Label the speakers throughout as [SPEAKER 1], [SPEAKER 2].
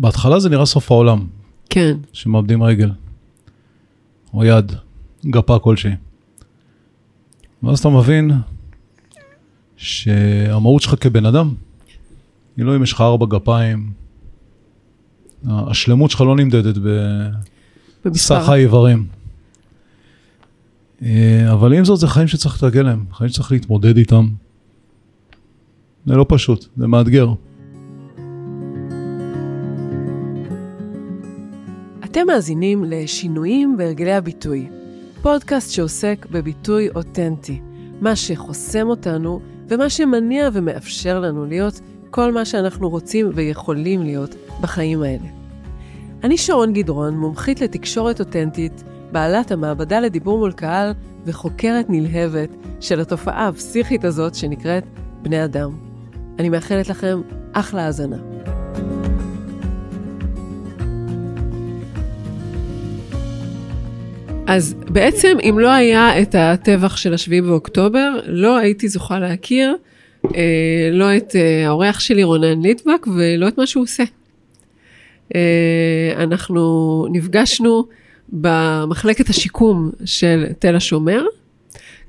[SPEAKER 1] בהתחלה זה נראה סוף העולם,
[SPEAKER 2] כן,
[SPEAKER 1] שמאבדים רגל, או יד, גפה כלשהי. ואז אתה מבין שהמהות שלך כבן אדם, היא לא אם יש לך ארבע גפיים, השלמות שלך לא נמדדת בסך. האיברים. אה, אבל עם זאת, זה חיים שצריך להתרגל להם, חיים שצריך להתמודד איתם. זה לא פשוט, זה מאתגר.
[SPEAKER 2] אתם מאזינים לשינויים בהרגלי הביטוי, פודקאסט שעוסק בביטוי אותנטי, מה שחוסם אותנו ומה שמניע ומאפשר לנו להיות כל מה שאנחנו רוצים ויכולים להיות בחיים האלה. אני שרון גדרון, מומחית לתקשורת אותנטית, בעלת המעבדה לדיבור מול קהל וחוקרת נלהבת של התופעה הפסיכית הזאת שנקראת בני אדם. אני מאחלת לכם אחלה האזנה. אז בעצם, אם לא היה את הטבח של השביעי באוקטובר, לא הייתי זוכה להכיר אה, לא את אה, האורח שלי רונן ליטבק ולא את מה שהוא עושה. אה, אנחנו נפגשנו במחלקת השיקום של תל השומר,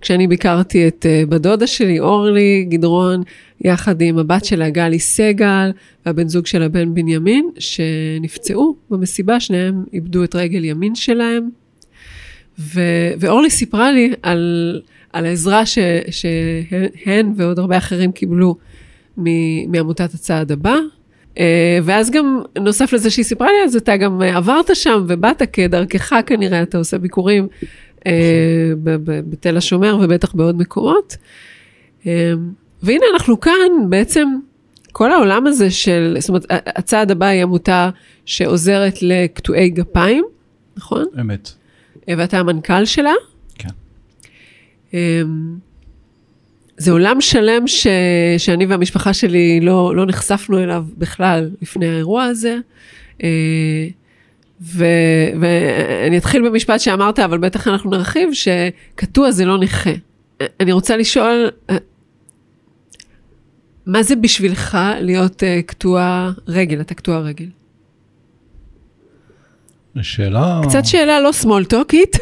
[SPEAKER 2] כשאני ביקרתי את אה, בת דודה שלי, אורלי גדרון, יחד עם הבת שלה, גלי סגל, והבן זוג שלה, בן בנימין, שנפצעו במסיבה, שניהם איבדו את רגל ימין שלהם. ו- ואורלי סיפרה לי על, על העזרה ש- שהן ועוד הרבה אחרים קיבלו מ- מעמותת הצעד הבא. אה, ואז גם, נוסף לזה שהיא סיפרה לי, אז אתה גם אה, עברת שם ובאת כדרכך כנראה, אתה עושה ביקורים אה, בתל השומר ובטח בעוד מקומות. והנה אנחנו כאן, בעצם כל העולם הזה של, זאת אומרת, הצעד הבא היא עמותה שעוזרת לקטועי גפיים, נכון?
[SPEAKER 1] אמת.
[SPEAKER 2] ואתה המנכ"ל שלה.
[SPEAKER 1] כן.
[SPEAKER 2] אמ, זה עולם שלם ש... שאני והמשפחה שלי לא, לא נחשפנו אליו בכלל לפני האירוע הזה. אה, ו... ואני אתחיל במשפט שאמרת, אבל בטח אנחנו נרחיב, שקטוע זה לא נכה. אני רוצה לשאול, אה, מה זה בשבילך להיות אה, קטוע רגל? אתה קטוע רגל.
[SPEAKER 1] שאלה...
[SPEAKER 2] קצת שאלה לא סמולטוקית,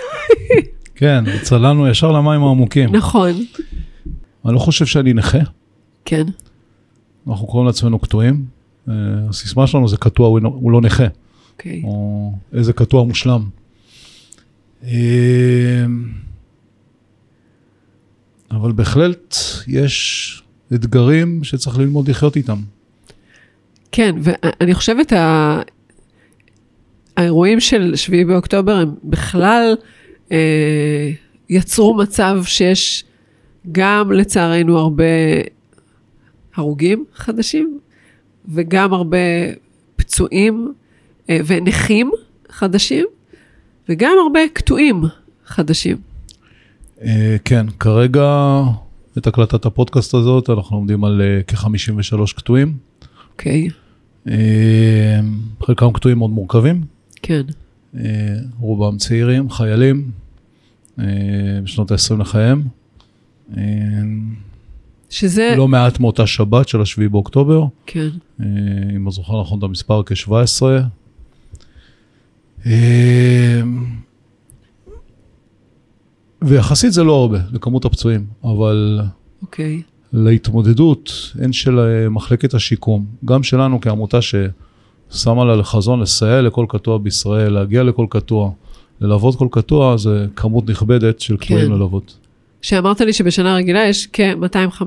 [SPEAKER 1] כן, צללנו ישר למים העמוקים.
[SPEAKER 2] נכון.
[SPEAKER 1] אני לא חושב שאני נכה,
[SPEAKER 2] כן,
[SPEAKER 1] אנחנו קוראים לעצמנו קטועים. אה, הסיסמה שלנו זה קטוע, הוא לא נכה,
[SPEAKER 2] אוקיי.
[SPEAKER 1] או איזה קטוע מושלם. אה, אבל בהחלט יש אתגרים שצריך ללמוד לחיות איתם.
[SPEAKER 2] כן, ואני חושבת. האירועים של 7 באוקטובר הם בכלל אה, יצרו מצב שיש גם לצערנו הרבה הרוגים חדשים, וגם הרבה פצועים אה, ונכים חדשים, וגם הרבה קטועים חדשים.
[SPEAKER 1] אה, כן, כרגע, את הקלטת הפודקאסט הזאת, אנחנו עומדים על אה, כ-53 קטועים.
[SPEAKER 2] אוקיי,
[SPEAKER 1] אה, חלקם קטועים מאוד מורכבים,
[SPEAKER 2] כן,
[SPEAKER 1] אה, רובם צעירים, חיילים, אה, בשנות ה-20 לחייהם. אה,
[SPEAKER 2] שזה,
[SPEAKER 1] לא מעט מאותה שבת של השביעי באוקטובר,
[SPEAKER 2] כן,
[SPEAKER 1] אם אני זוכר נכון את המספר כ-17. אה, ויחסית זה לא הרבה לכמות הפצועים, אבל
[SPEAKER 2] אוקיי,
[SPEAKER 1] להתמודדות, הן של מחלקת השיקום, גם שלנו כעמותה ששמה לה לחזון לסייע לכל קטוע בישראל, להגיע לכל קטוע, ללוות כל קטוע, זה כמות נכבדת של קטועים
[SPEAKER 2] כן.
[SPEAKER 1] ללוות.
[SPEAKER 2] שאמרת לי שבשנה רגילה יש כ-250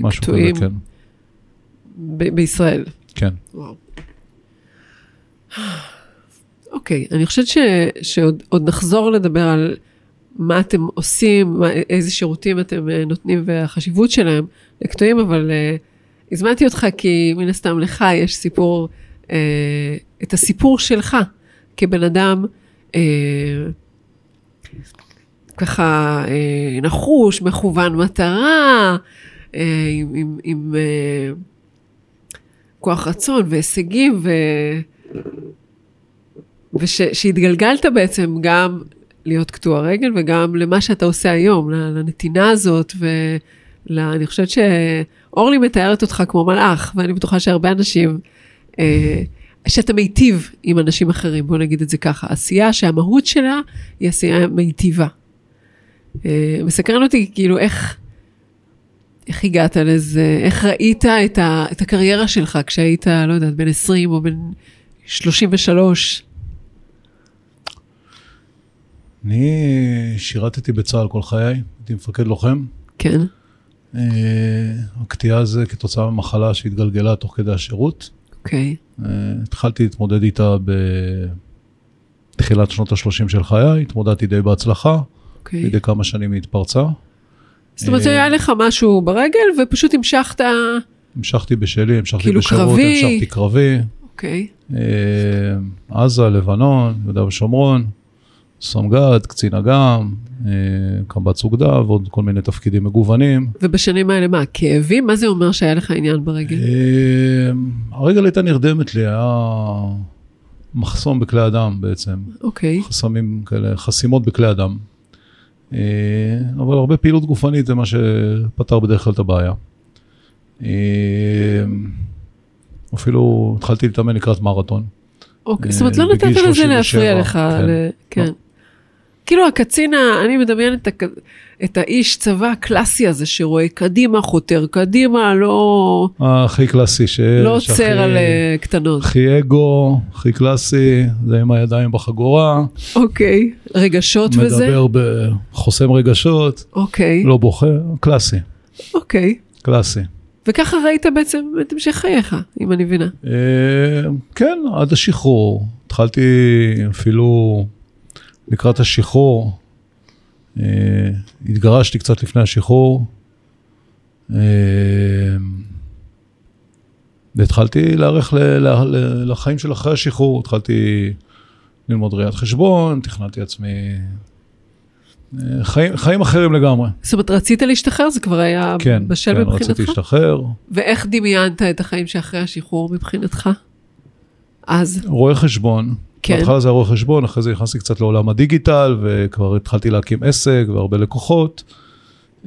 [SPEAKER 1] משהו
[SPEAKER 2] קטועים
[SPEAKER 1] כזה, כן.
[SPEAKER 2] ב- בישראל.
[SPEAKER 1] כן.
[SPEAKER 2] וואו. אוקיי, אני חושבת ש, שעוד עוד נחזור לדבר על מה אתם עושים, מה, איזה שירותים אתם אה, נותנים והחשיבות שלהם לקטועים, אבל uh, הזמנתי אותך כי מן הסתם לך יש סיפור, את הסיפור שלך כבן אדם uh, ככה uh, נחוש, מכוון מטרה, עם, עם, עם כוח רצון והישגים, ו... ושהתגלגלת בעצם גם להיות קטוע רגל וגם למה שאתה עושה היום, לנתינה הזאת, ואני חושבת שאורלי מתארת אותך כמו מלאך, ואני בטוחה שהרבה אנשים אה, שאתה מיטיב עם אנשים אחרים, בוא נגיד את זה ככה. עשייה שהמהות שלה היא עשייה מיטיבה. אה, מסקרן אותי, כאילו, איך, איך הגעת לזה, איך ראית את, ה, את הקריירה שלך כשהיית, לא יודעת, בן 20 או בן 33?
[SPEAKER 1] אני שירתתי בצה"ל כל חיי, הייתי מפקד לוחם.
[SPEAKER 2] כן.
[SPEAKER 1] אה, הקטיעה זה כתוצאה ממחלה שהתגלגלה תוך כדי השירות.
[SPEAKER 2] אוקיי.
[SPEAKER 1] אה, התחלתי להתמודד איתה בתחילת שנות ה-30 של חיי, התמודדתי די בהצלחה,
[SPEAKER 2] אוקיי.
[SPEAKER 1] מדי כמה שנים היא התפרצה.
[SPEAKER 2] זאת אומרת,
[SPEAKER 1] אה,
[SPEAKER 2] היה לך משהו ברגל ופשוט המשכת,
[SPEAKER 1] המשכתי בשלי, המשכתי
[SPEAKER 2] כאילו
[SPEAKER 1] בשירות,
[SPEAKER 2] קרבי.
[SPEAKER 1] המשכתי קרבי.
[SPEAKER 2] אוקיי.
[SPEAKER 1] אה, עזה, לבנון, יהודה ושומרון, סמג"ד, קצין אג"ם, אה, קמב"ץ אוגדה ועוד כל מיני תפקידים מגוונים.
[SPEAKER 2] ובשנים האלה מה, כאבים? מה זה אומר שהיה לך עניין ברגל?
[SPEAKER 1] אה, הרגל הייתה נרדמת לי, היה מחסום בכלי הדם בעצם,
[SPEAKER 2] אוקיי.
[SPEAKER 1] חסמים כאלה, חסימות בכלי הדם. אה, אבל הרבה פעילות גופנית זה מה שפתר בדרך כלל את הבעיה. אפילו התחלתי להתאמן לקראת מרתון.
[SPEAKER 2] אוקיי. זאת אומרת, לא נתת לזה
[SPEAKER 1] 37,
[SPEAKER 2] להפריע לך.
[SPEAKER 1] כן.
[SPEAKER 2] כאילו הקצין, אני מדמיינת את הכ- את האיש צבא הקלאסי הזה שרואה קדימה, חותר קדימה, לא
[SPEAKER 1] הכי קלאסי שיש.
[SPEAKER 2] לא עוצר על אה, קטנות.
[SPEAKER 1] הכי אגו, הכי קלאסי, זה עם הידיים בחגורה,
[SPEAKER 2] אוקיי. רגשות וזה?
[SPEAKER 1] מדבר בחוסם רגשות,
[SPEAKER 2] אוקיי.
[SPEAKER 1] לא בוכה, קלאסי,
[SPEAKER 2] אוקיי.
[SPEAKER 1] קלאסי.
[SPEAKER 2] וככה ראית בעצם את המשך חייך, אם אני מבינה.
[SPEAKER 1] אה, כן, עד השחרור. התחלתי אפילו לקראת השחרור, אה, התגרשתי קצת לפני השחרור, אה, והתחלתי להיערך לחיים של אחרי השחרור. התחלתי ללמוד ראיית חשבון, תכננתי עצמי אה, חיים, חיים אחרים לגמרי.
[SPEAKER 2] זאת אומרת, רצית להשתחרר? זה כבר היה
[SPEAKER 1] כן,
[SPEAKER 2] בשל
[SPEAKER 1] כן,
[SPEAKER 2] מבחינתך?
[SPEAKER 1] רציתי להשתחרר.
[SPEAKER 2] ואיך דמיינת את החיים שאחרי השחרור מבחינתך? אז,
[SPEAKER 1] רואה חשבון.
[SPEAKER 2] כן.
[SPEAKER 1] בהתחלה זה היה רואה חשבון, אחרי זה נכנסתי קצת לעולם הדיגיטל, וכבר התחלתי להקים עסק והרבה לקוחות.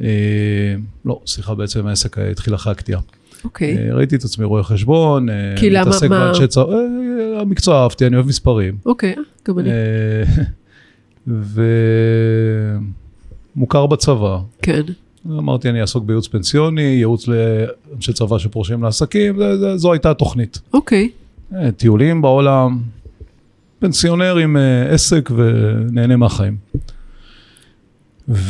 [SPEAKER 1] אה, לא, סליחה, בעצם העסק התחיל אחרי הקטיעה.
[SPEAKER 2] אוקיי.
[SPEAKER 1] אה, ראיתי את עצמי רואה חשבון, אה,
[SPEAKER 2] כי למה-
[SPEAKER 1] מתעסק
[SPEAKER 2] מה-
[SPEAKER 1] באנשי צבא, אה, המקצוע אהבתי, אני אוהב מספרים.
[SPEAKER 2] אוקיי, גם אני.
[SPEAKER 1] אה, ומוכר בצבא.
[SPEAKER 2] כן.
[SPEAKER 1] אמרתי, אני אעסוק בייעוץ פנסיוני, ייעוץ לאנשי צבא שפורשים לעסקים, זו הייתה התוכנית.
[SPEAKER 2] אוקיי.
[SPEAKER 1] טיולים בעולם, פנסיונר עם אה, עסק ונהנה מהחיים. ובאותו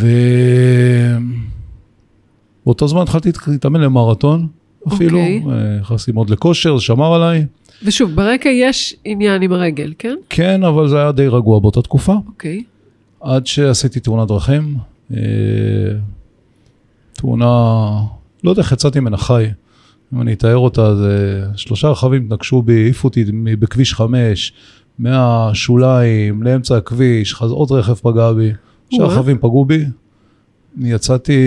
[SPEAKER 1] זמן התחלתי להתאמן למרתון אפילו,
[SPEAKER 2] אוקיי.
[SPEAKER 1] אה, נכנסתי מאוד לכושר, זה שמר עליי.
[SPEAKER 2] ושוב, ברקע יש עניין עם הרגל, כן?
[SPEAKER 1] כן, אבל זה היה די רגוע באותה תקופה,
[SPEAKER 2] אוקיי.
[SPEAKER 1] עד שעשיתי תאונת דרכים. אה, תאונה, לא יודע איך יצאתי ממנה חי. אם אני אתאר אותה, זה שלושה רכבים התנגשו בי, העיפו אותי בכביש 5, מהשוליים לאמצע הכביש, חז- עוד רכב פגע בי, שלושה
[SPEAKER 2] וואו.
[SPEAKER 1] רכבים פגעו בי. אני יצאתי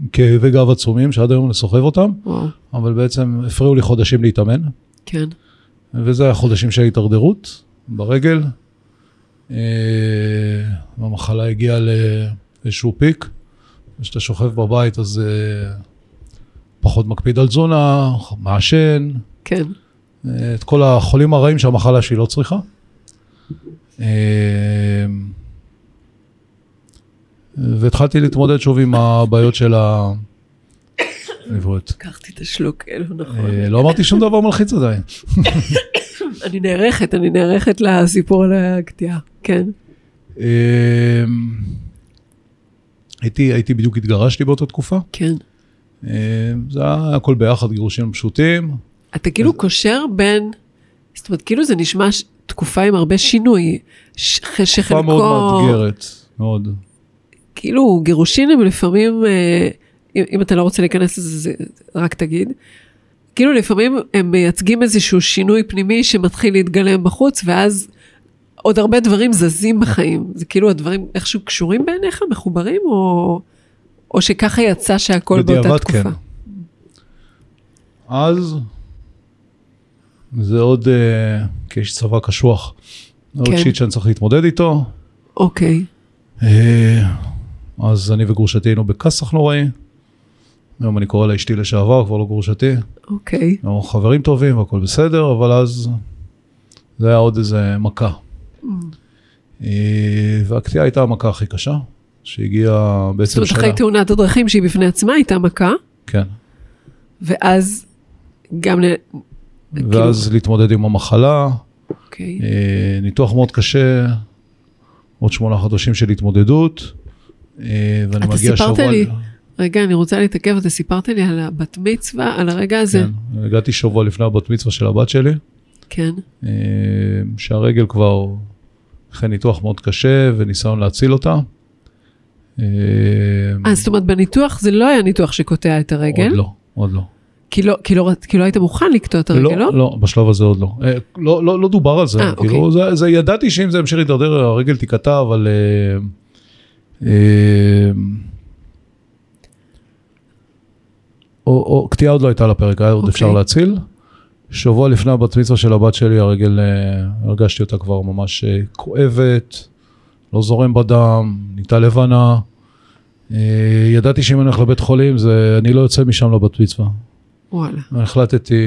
[SPEAKER 1] עם כאבי גב עצומים, שעד היום אני סוחב אותם,
[SPEAKER 2] וואו.
[SPEAKER 1] אבל בעצם הפריעו לי חודשים להתאמן,
[SPEAKER 2] כן.
[SPEAKER 1] וזה היה חודשים של התדרדרות ברגל. אה, המחלה הגיעה לאיזשהו פיק, כשאתה שוכב בבית אז אה, פחות מקפיד על תזונה, מעשן,
[SPEAKER 2] כן.
[SPEAKER 1] את כל החולים הרעים שהמחלה שהיא לא צריכה. אה, והתחלתי להתמודד שוב עם הבעיות של העברית.
[SPEAKER 2] לקחתי את השלוק, אה, לא נכון.
[SPEAKER 1] אה, לא אמרתי שום דבר מלחיץ עדיין.
[SPEAKER 2] אני נערכת, אני נערכת לסיפור על הקטיעה. כן.
[SPEAKER 1] הייתי, הייתי בדיוק התגרשתי באותה תקופה.
[SPEAKER 2] כן.
[SPEAKER 1] זה היה הכל ביחד, גירושים פשוטים.
[SPEAKER 2] אתה כאילו קושר בין, זאת אומרת, כאילו זה נשמע ש- תקופה עם הרבה שינוי, ש- שחלקו,
[SPEAKER 1] תקופה מאוד מאתגרת, מאוד.
[SPEAKER 2] כאילו גירושין הם לפעמים, אה, אם, אם אתה לא רוצה להיכנס לזה, זה, רק תגיד. כאילו לפעמים הם מייצגים איזשהו שינוי פנימי שמתחיל להתגלם בחוץ, ואז עוד הרבה דברים זזים בחיים. זה כאילו הדברים איכשהו קשורים בעיניך, מחוברים, או, או שככה יצא שהכל באותה
[SPEAKER 1] בדיעבד
[SPEAKER 2] תקופה?
[SPEAKER 1] כן. אז זה עוד אה, כאיש צבא קשוח. זה עוד
[SPEAKER 2] כן.
[SPEAKER 1] שיט שאני צריך להתמודד איתו.
[SPEAKER 2] אוקיי,
[SPEAKER 1] אה, אז אני וגרושתי היינו בכסח נוראי. היום אני קורא לה אשתי לשעבר, כבר לא גרושתי.
[SPEAKER 2] אוקיי,
[SPEAKER 1] אנחנו חברים טובים והכל בסדר, אבל אז זה היה עוד איזה מכה. אה, והקטיעה הייתה המכה הכי קשה, שהגיעה
[SPEAKER 2] זאת
[SPEAKER 1] בעצם
[SPEAKER 2] אומרת, אחרי תאונת הדרכים שהיא בפני עצמה הייתה מכה,
[SPEAKER 1] כן.
[SPEAKER 2] ואז גם
[SPEAKER 1] ואז להתמודד עם המחלה,
[SPEAKER 2] אוקיי.
[SPEAKER 1] אה, ניתוח מאוד קשה, עוד שמונה חודשים של התמודדות, אה, ואני
[SPEAKER 2] אתה
[SPEAKER 1] מגיע
[SPEAKER 2] סיפרת
[SPEAKER 1] שבוע...
[SPEAKER 2] לי, רגע, אני רוצה להתעכב, אתה סיפרת לי על הבת מצווה, על הרגע הזה.
[SPEAKER 1] כן, הגעתי שבוע לפני הבת מצווה של הבת שלי,
[SPEAKER 2] כן.
[SPEAKER 1] אה, שהרגל כבר אחרי ניתוח מאוד קשה וניסיון להציל אותה. אה,
[SPEAKER 2] אה, זאת אומרת, בניתוח זה לא היה ניתוח שקוטע את הרגל,
[SPEAKER 1] עוד לא, עוד לא.
[SPEAKER 2] כי לא, כי לא, כי לא היית מוכן לקטוע את הרגל, לא?
[SPEAKER 1] לא, לא, בשלב הזה עוד לא. אה, לא, לא, לא דובר על זה.
[SPEAKER 2] אה,
[SPEAKER 1] כאילו,
[SPEAKER 2] אוקיי.
[SPEAKER 1] זה, זה, ידעתי שאם זה ימשיך להתדרדר, הרגל תיקטע, אבל... אה, אה, או, או, קטיעה עוד לא הייתה על הפרק, היה עוד
[SPEAKER 2] אוקיי.
[SPEAKER 1] אפשר להציל. שבוע לפני הבת מצווה של הבת שלי, הרגל, אה, הרגשתי אותה כבר ממש כואבת, לא זורם בדם, נהייתה לבנה. ידעתי שאם אני הולך לבית חולים, זה, אני לא יוצא משם לבת מצווה.
[SPEAKER 2] וואלה.
[SPEAKER 1] החלטתי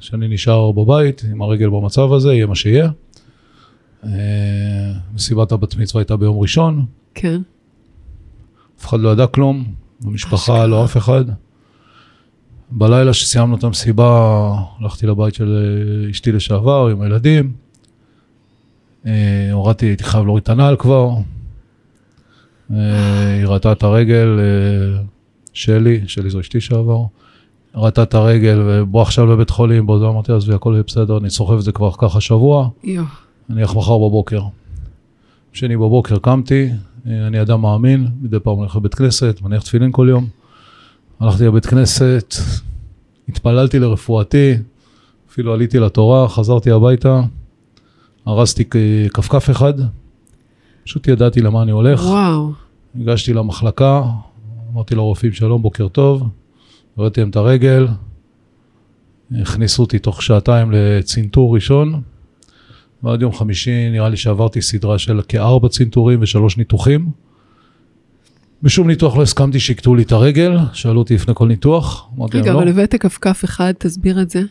[SPEAKER 1] שאני נשאר בבית עם הרגל במצב הזה, יהיה מה שיהיה. אה, מסיבת הבת מצווה הייתה ביום ראשון,
[SPEAKER 2] כן.
[SPEAKER 1] אף אחד לא ידע כלום, במשפחה. לא אף אחד. בלילה שסיימנו את המסיבה, הלכתי לבית של אשתי לשעבר עם הילדים. אה, הורדתי, הייתי חייב להוריד את הנעל כבר. אה, היא ראתה את הרגל, שלי, שלי זו אשתי שעבר. ראתה את הרגל ובוא עכשיו לבית חולים, בוא, אמרתי, עזבי, הכל יהיה בסדר, אני סוחב את זה כבר ככה שבוע. אני אלך מחר בבוקר. שני בבוקר קמתי, אני אדם מאמין, מדי פעם הולך לבית כנסת, מניח תפילין כל יום. הלכתי לבית כנסת, התפללתי לרפואתי, אפילו עליתי לתורה, חזרתי הביתה, הרסתי כפכף אחד, פשוט ידעתי למה אני הולך.
[SPEAKER 2] וואו.
[SPEAKER 1] ניגשתי למחלקה, אמרתי לרופאים שלום, בוקר טוב, הראיתי להם את הרגל, הכניסו אותי תוך שעתיים לצנתור ראשון, ועד יום חמישי נראה לי שעברתי סדרה של כארבע צנתורים ושלוש ניתוחים. בשום ניתוח לא הסכמתי שיקטעו לי את הרגל, שאלו אותי לפני כל ניתוח, אמרתי להם
[SPEAKER 2] רגע,
[SPEAKER 1] לא.
[SPEAKER 2] אבל הבאת כפכף אחד, תסביר את זה.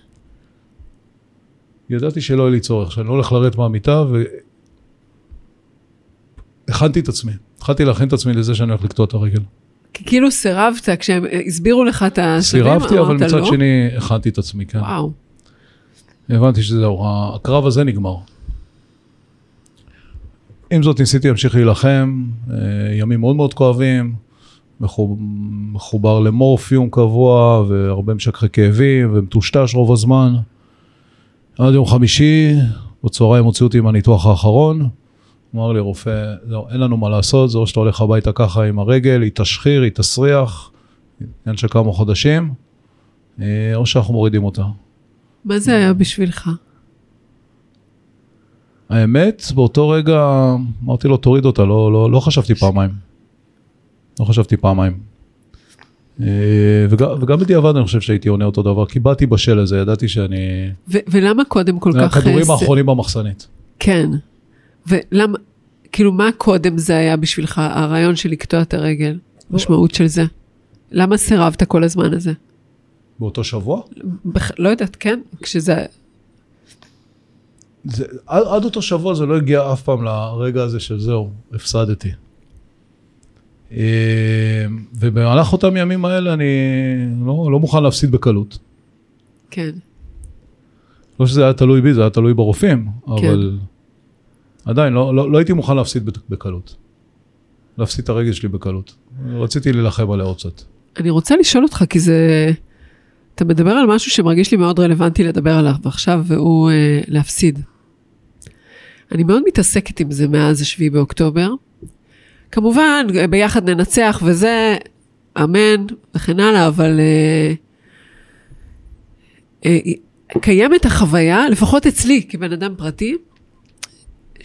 [SPEAKER 1] ידעתי שלא יהיה לי צורך, שאני לא הולך לרדת מהמיטה, והכנתי את עצמי. התחלתי להכין את עצמי לזה שאני הולך לקטוע את הרגל.
[SPEAKER 2] כי כאילו סירבת כשהם הסבירו לך את השלבים,
[SPEAKER 1] סירבתי, אבל
[SPEAKER 2] אמרת
[SPEAKER 1] מצד
[SPEAKER 2] לא?
[SPEAKER 1] שני הכנתי את עצמי, כן.
[SPEAKER 2] וואו.
[SPEAKER 1] הבנתי שזהו, הקרב הזה נגמר. עם זאת ניסיתי להמשיך להילחם, אה, ימים מאוד מאוד כואבים, מחוב- מחובר למורפיום קבוע והרבה משככי כאבים ומטושטש רוב הזמן. עד יום חמישי, בצהריים הוציאו אותי עם הניתוח האחרון, אמר לי רופא, זהו, אין לנו מה לעשות, זה או שאתה הולך הביתה ככה עם הרגל, היא תשחיר, היא תסריח, עניין של כמה חודשים, אה, או שאנחנו מורידים אותה.
[SPEAKER 2] מה זה היה בשבילך?
[SPEAKER 1] האמת, באותו רגע אמרתי לו, תוריד אותה, לא, לא, לא חשבתי פעמיים. לא חשבתי פעמיים. אה, וגם, וגם בדיעבד אני חושב שהייתי עונה אותו דבר, כי באתי בשל לזה, ידעתי שאני...
[SPEAKER 2] ו- ולמה קודם כל כך...
[SPEAKER 1] הכדורים
[SPEAKER 2] אה, זה-
[SPEAKER 1] האחרונים במחסנית.
[SPEAKER 2] כן. ולמה, כאילו, מה קודם זה היה בשבילך, הרעיון של לקטוע את הרגל? משמעות של זה? למה סירבת כל הזמן הזה?
[SPEAKER 1] באותו שבוע?
[SPEAKER 2] בח... לא יודעת, כן? כשזה...
[SPEAKER 1] זה, עד, עד אותו שבוע זה לא הגיע אף פעם לרגע הזה של זהו, הפסדתי. אה, ובמהלך אותם ימים האלה אני לא, לא מוכן להפסיד בקלות.
[SPEAKER 2] כן.
[SPEAKER 1] לא שזה היה תלוי בי, זה היה תלוי ברופאים, אבל עדיין לא, לא, לא הייתי מוכן להפסיד בק- בקלות. להפסיד את הרגל שלי בקלות. רציתי להילחם עליה עוד קצת.
[SPEAKER 2] אני רוצה לשאול אותך, כי זה... אתה מדבר על משהו שמרגיש לי מאוד רלוונטי לדבר עליו עכשיו, והוא אה, להפסיד. אני מאוד מתעסקת עם זה מאז השביעי באוקטובר. כמובן, ביחד ננצח וזה, אמן וכן הלאה, אבל אה, אה, קיימת החוויה, לפחות אצלי כבן אדם פרטי,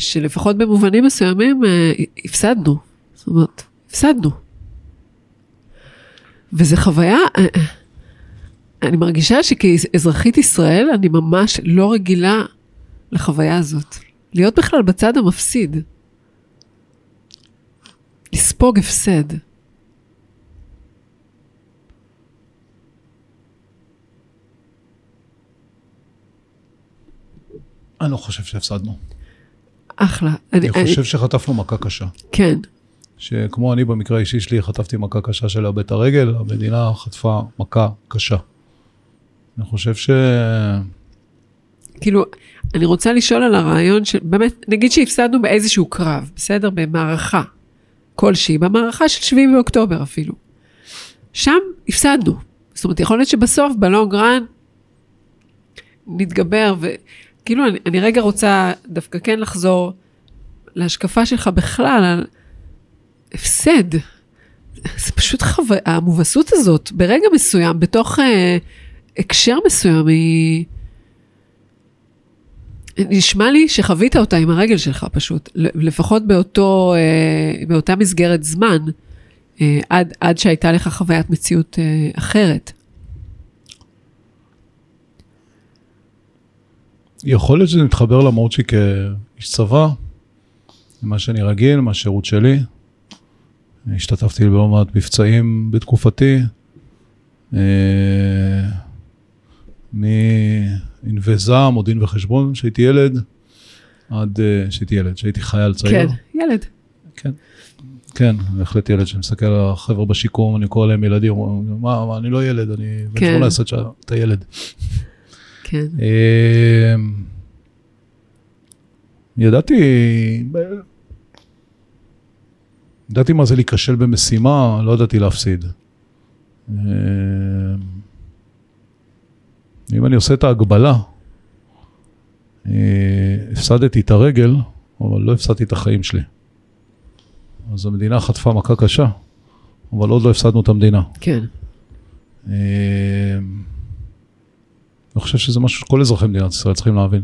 [SPEAKER 2] שלפחות במובנים מסוימים אה, הפסדנו. זאת אומרת, הפסדנו. וזו חוויה, אה, אה, אני מרגישה שכאזרחית ישראל, אני ממש לא רגילה לחוויה הזאת. להיות בכלל בצד המפסיד. לספוג הפסד.
[SPEAKER 1] אני לא חושב שהפסדנו.
[SPEAKER 2] אחלה.
[SPEAKER 1] אני חושב שחטפנו מכה קשה.
[SPEAKER 2] כן.
[SPEAKER 1] שכמו אני במקרה האישי שלי, חטפתי מכה קשה של לאבד את הרגל, המדינה חטפה מכה קשה. אני חושב ש...
[SPEAKER 2] כאילו, אני רוצה לשאול על הרעיון של, באמת, נגיד שהפסדנו באיזשהו קרב, בסדר? במערכה כלשהי, במערכה של 7 באוקטובר אפילו. שם הפסדנו. זאת אומרת, יכול להיות שבסוף, בלונג רן, נתגבר, וכאילו, אני, אני רגע רוצה דווקא כן לחזור להשקפה שלך בכלל על הפסד. זה פשוט חוויה, המובסות הזאת, ברגע מסוים, בתוך אה, הקשר מסוים, היא... נשמע לי שחווית אותה עם הרגל שלך פשוט, לפחות באותו, אה, באותה מסגרת זמן, אה, עד, עד שהייתה לך חוויית מציאות אה, אחרת.
[SPEAKER 1] יכול להיות שזה מתחבר למהות שלי כאיש צבא, למה שאני רגיל, מהשירות שלי. השתתפתי בלא מעט מבצעים בתקופתי. מענבי זעם או דין וחשבון, כשהייתי ילד, עד שהייתי ילד, כשהייתי חייל צעיר.
[SPEAKER 2] כן, ילד.
[SPEAKER 1] כן, כן, בהחלט ילד שמסתכל על החבר'ה בשיקום, אני קורא להם ילדים, מה, מה, אני לא ילד, אני בן
[SPEAKER 2] כן.
[SPEAKER 1] 18 שאתה ילד.
[SPEAKER 2] כן.
[SPEAKER 1] אמ, ידעתי, ידעתי מה זה להיכשל במשימה, לא ידעתי להפסיד. אמ, אם אני עושה את ההגבלה, אה, הפסדתי את הרגל, אבל לא הפסדתי את החיים שלי. אז המדינה חטפה מכה קשה, אבל עוד לא הפסדנו את המדינה.
[SPEAKER 2] כן.
[SPEAKER 1] אה, אני חושב שזה משהו שכל אזרחי מדינת ישראל צריכים להבין.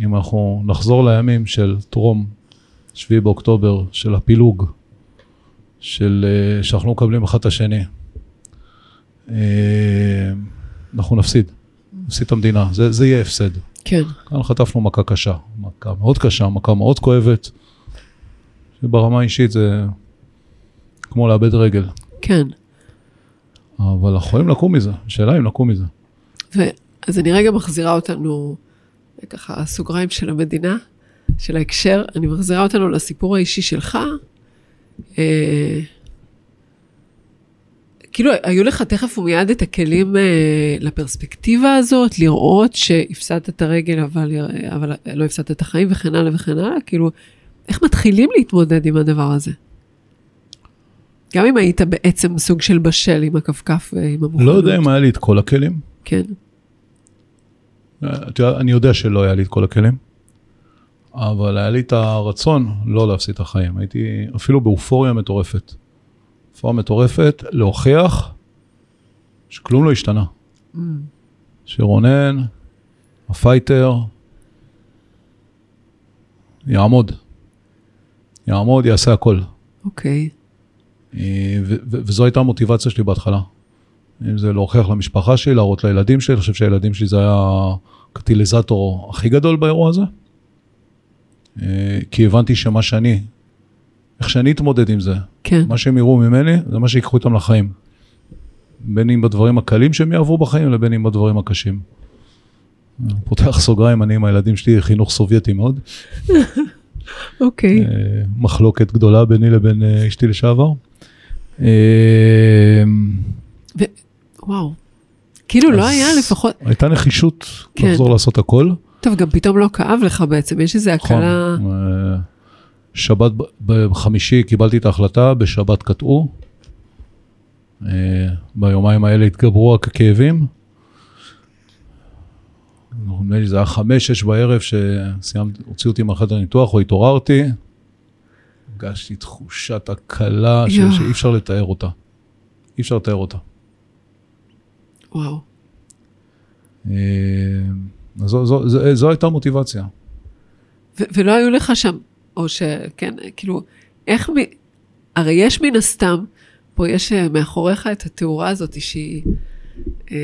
[SPEAKER 1] אם אנחנו נחזור לימים של טרום 7 באוקטובר, של הפילוג, של אה, שאנחנו מקבלים אחד את השני, אנחנו נפסיד, נפסיד את המדינה, זה, זה יהיה הפסד.
[SPEAKER 2] כן.
[SPEAKER 1] כאן חטפנו מכה קשה, מכה מאוד קשה, מכה מאוד כואבת, שברמה האישית זה כמו לאבד רגל.
[SPEAKER 2] כן.
[SPEAKER 1] אבל אנחנו יכולים לקום מזה, השאלה אם לקום מזה.
[SPEAKER 2] אז אני רגע מחזירה אותנו, ככה, הסוגריים של המדינה, של ההקשר, אני מחזירה אותנו לסיפור האישי שלך. אה, כאילו, היו לך תכף ומיד את הכלים אה, לפרספקטיבה הזאת, לראות שהפסדת את הרגל, אבל, אבל לא הפסדת את החיים וכן הלאה וכן הלאה? כאילו, איך מתחילים להתמודד עם הדבר הזה? גם אם היית בעצם סוג של בשל עם הכפכף ועם המוכנות.
[SPEAKER 1] לא יודע אם היה לי את כל הכלים.
[SPEAKER 2] כן.
[SPEAKER 1] את יודעת, אני יודע שלא היה לי את כל הכלים, אבל היה לי את הרצון לא להפסיד את החיים. הייתי אפילו באופוריה מטורפת. אופוריה מטורפת, להוכיח שכלום לא השתנה.
[SPEAKER 2] Mm.
[SPEAKER 1] שרונן, הפייטר, יעמוד. יעמוד, יעשה הכל.
[SPEAKER 2] אוקיי.
[SPEAKER 1] אה, ו- ו- וזו הייתה המוטיבציה שלי בהתחלה. אם זה להוכיח למשפחה שלי, להראות לילדים שלי, אני חושב שהילדים שלי זה היה הקטליזטור הכי גדול באירוע הזה. אה, כי הבנתי שמה שאני, איך שאני אתמודד עם זה,
[SPEAKER 2] כן.
[SPEAKER 1] מה שהם יראו ממני, זה מה שיקחו איתם לחיים. בין אם בדברים הקלים שהם יעברו בחיים, לבין אם בדברים הקשים. פותח סוגריים, אני עם הילדים שלי חינוך סובייטי מאוד.
[SPEAKER 2] אוקיי.
[SPEAKER 1] אה, מחלוקת גדולה ביני לבין אה, אשתי לשעבר.
[SPEAKER 2] וואו. כאילו לא היה לפחות...
[SPEAKER 1] הייתה נחישות
[SPEAKER 2] כן.
[SPEAKER 1] לחזור לעשות הכל.
[SPEAKER 2] טוב, גם פתאום לא כאב לך בעצם, יש איזו
[SPEAKER 1] נכון.
[SPEAKER 2] הקלה...
[SPEAKER 1] אה, שבת, בחמישי קיבלתי את ההחלטה, בשבת קטעו. אה, ביומיים האלה התגברו רק הכאבים. נדמה לי זה היה חמש, שש בערב שסיימתי, הוציאו אותי מהחדר הניתוח או התעוררתי. הרגשתי תחושת הקלה. שאי אפשר לתאר אותה. אי אפשר לתאר אותה.
[SPEAKER 2] וואו.
[SPEAKER 1] אה, אז זו, זו, זו, זו הייתה המוטיבציה.
[SPEAKER 2] ו- ולא היו לך שם, או שכן, כאילו, איך מ... הרי יש מן הסתם, פה יש אה, מאחוריך את התאורה הזאת שהיא אה,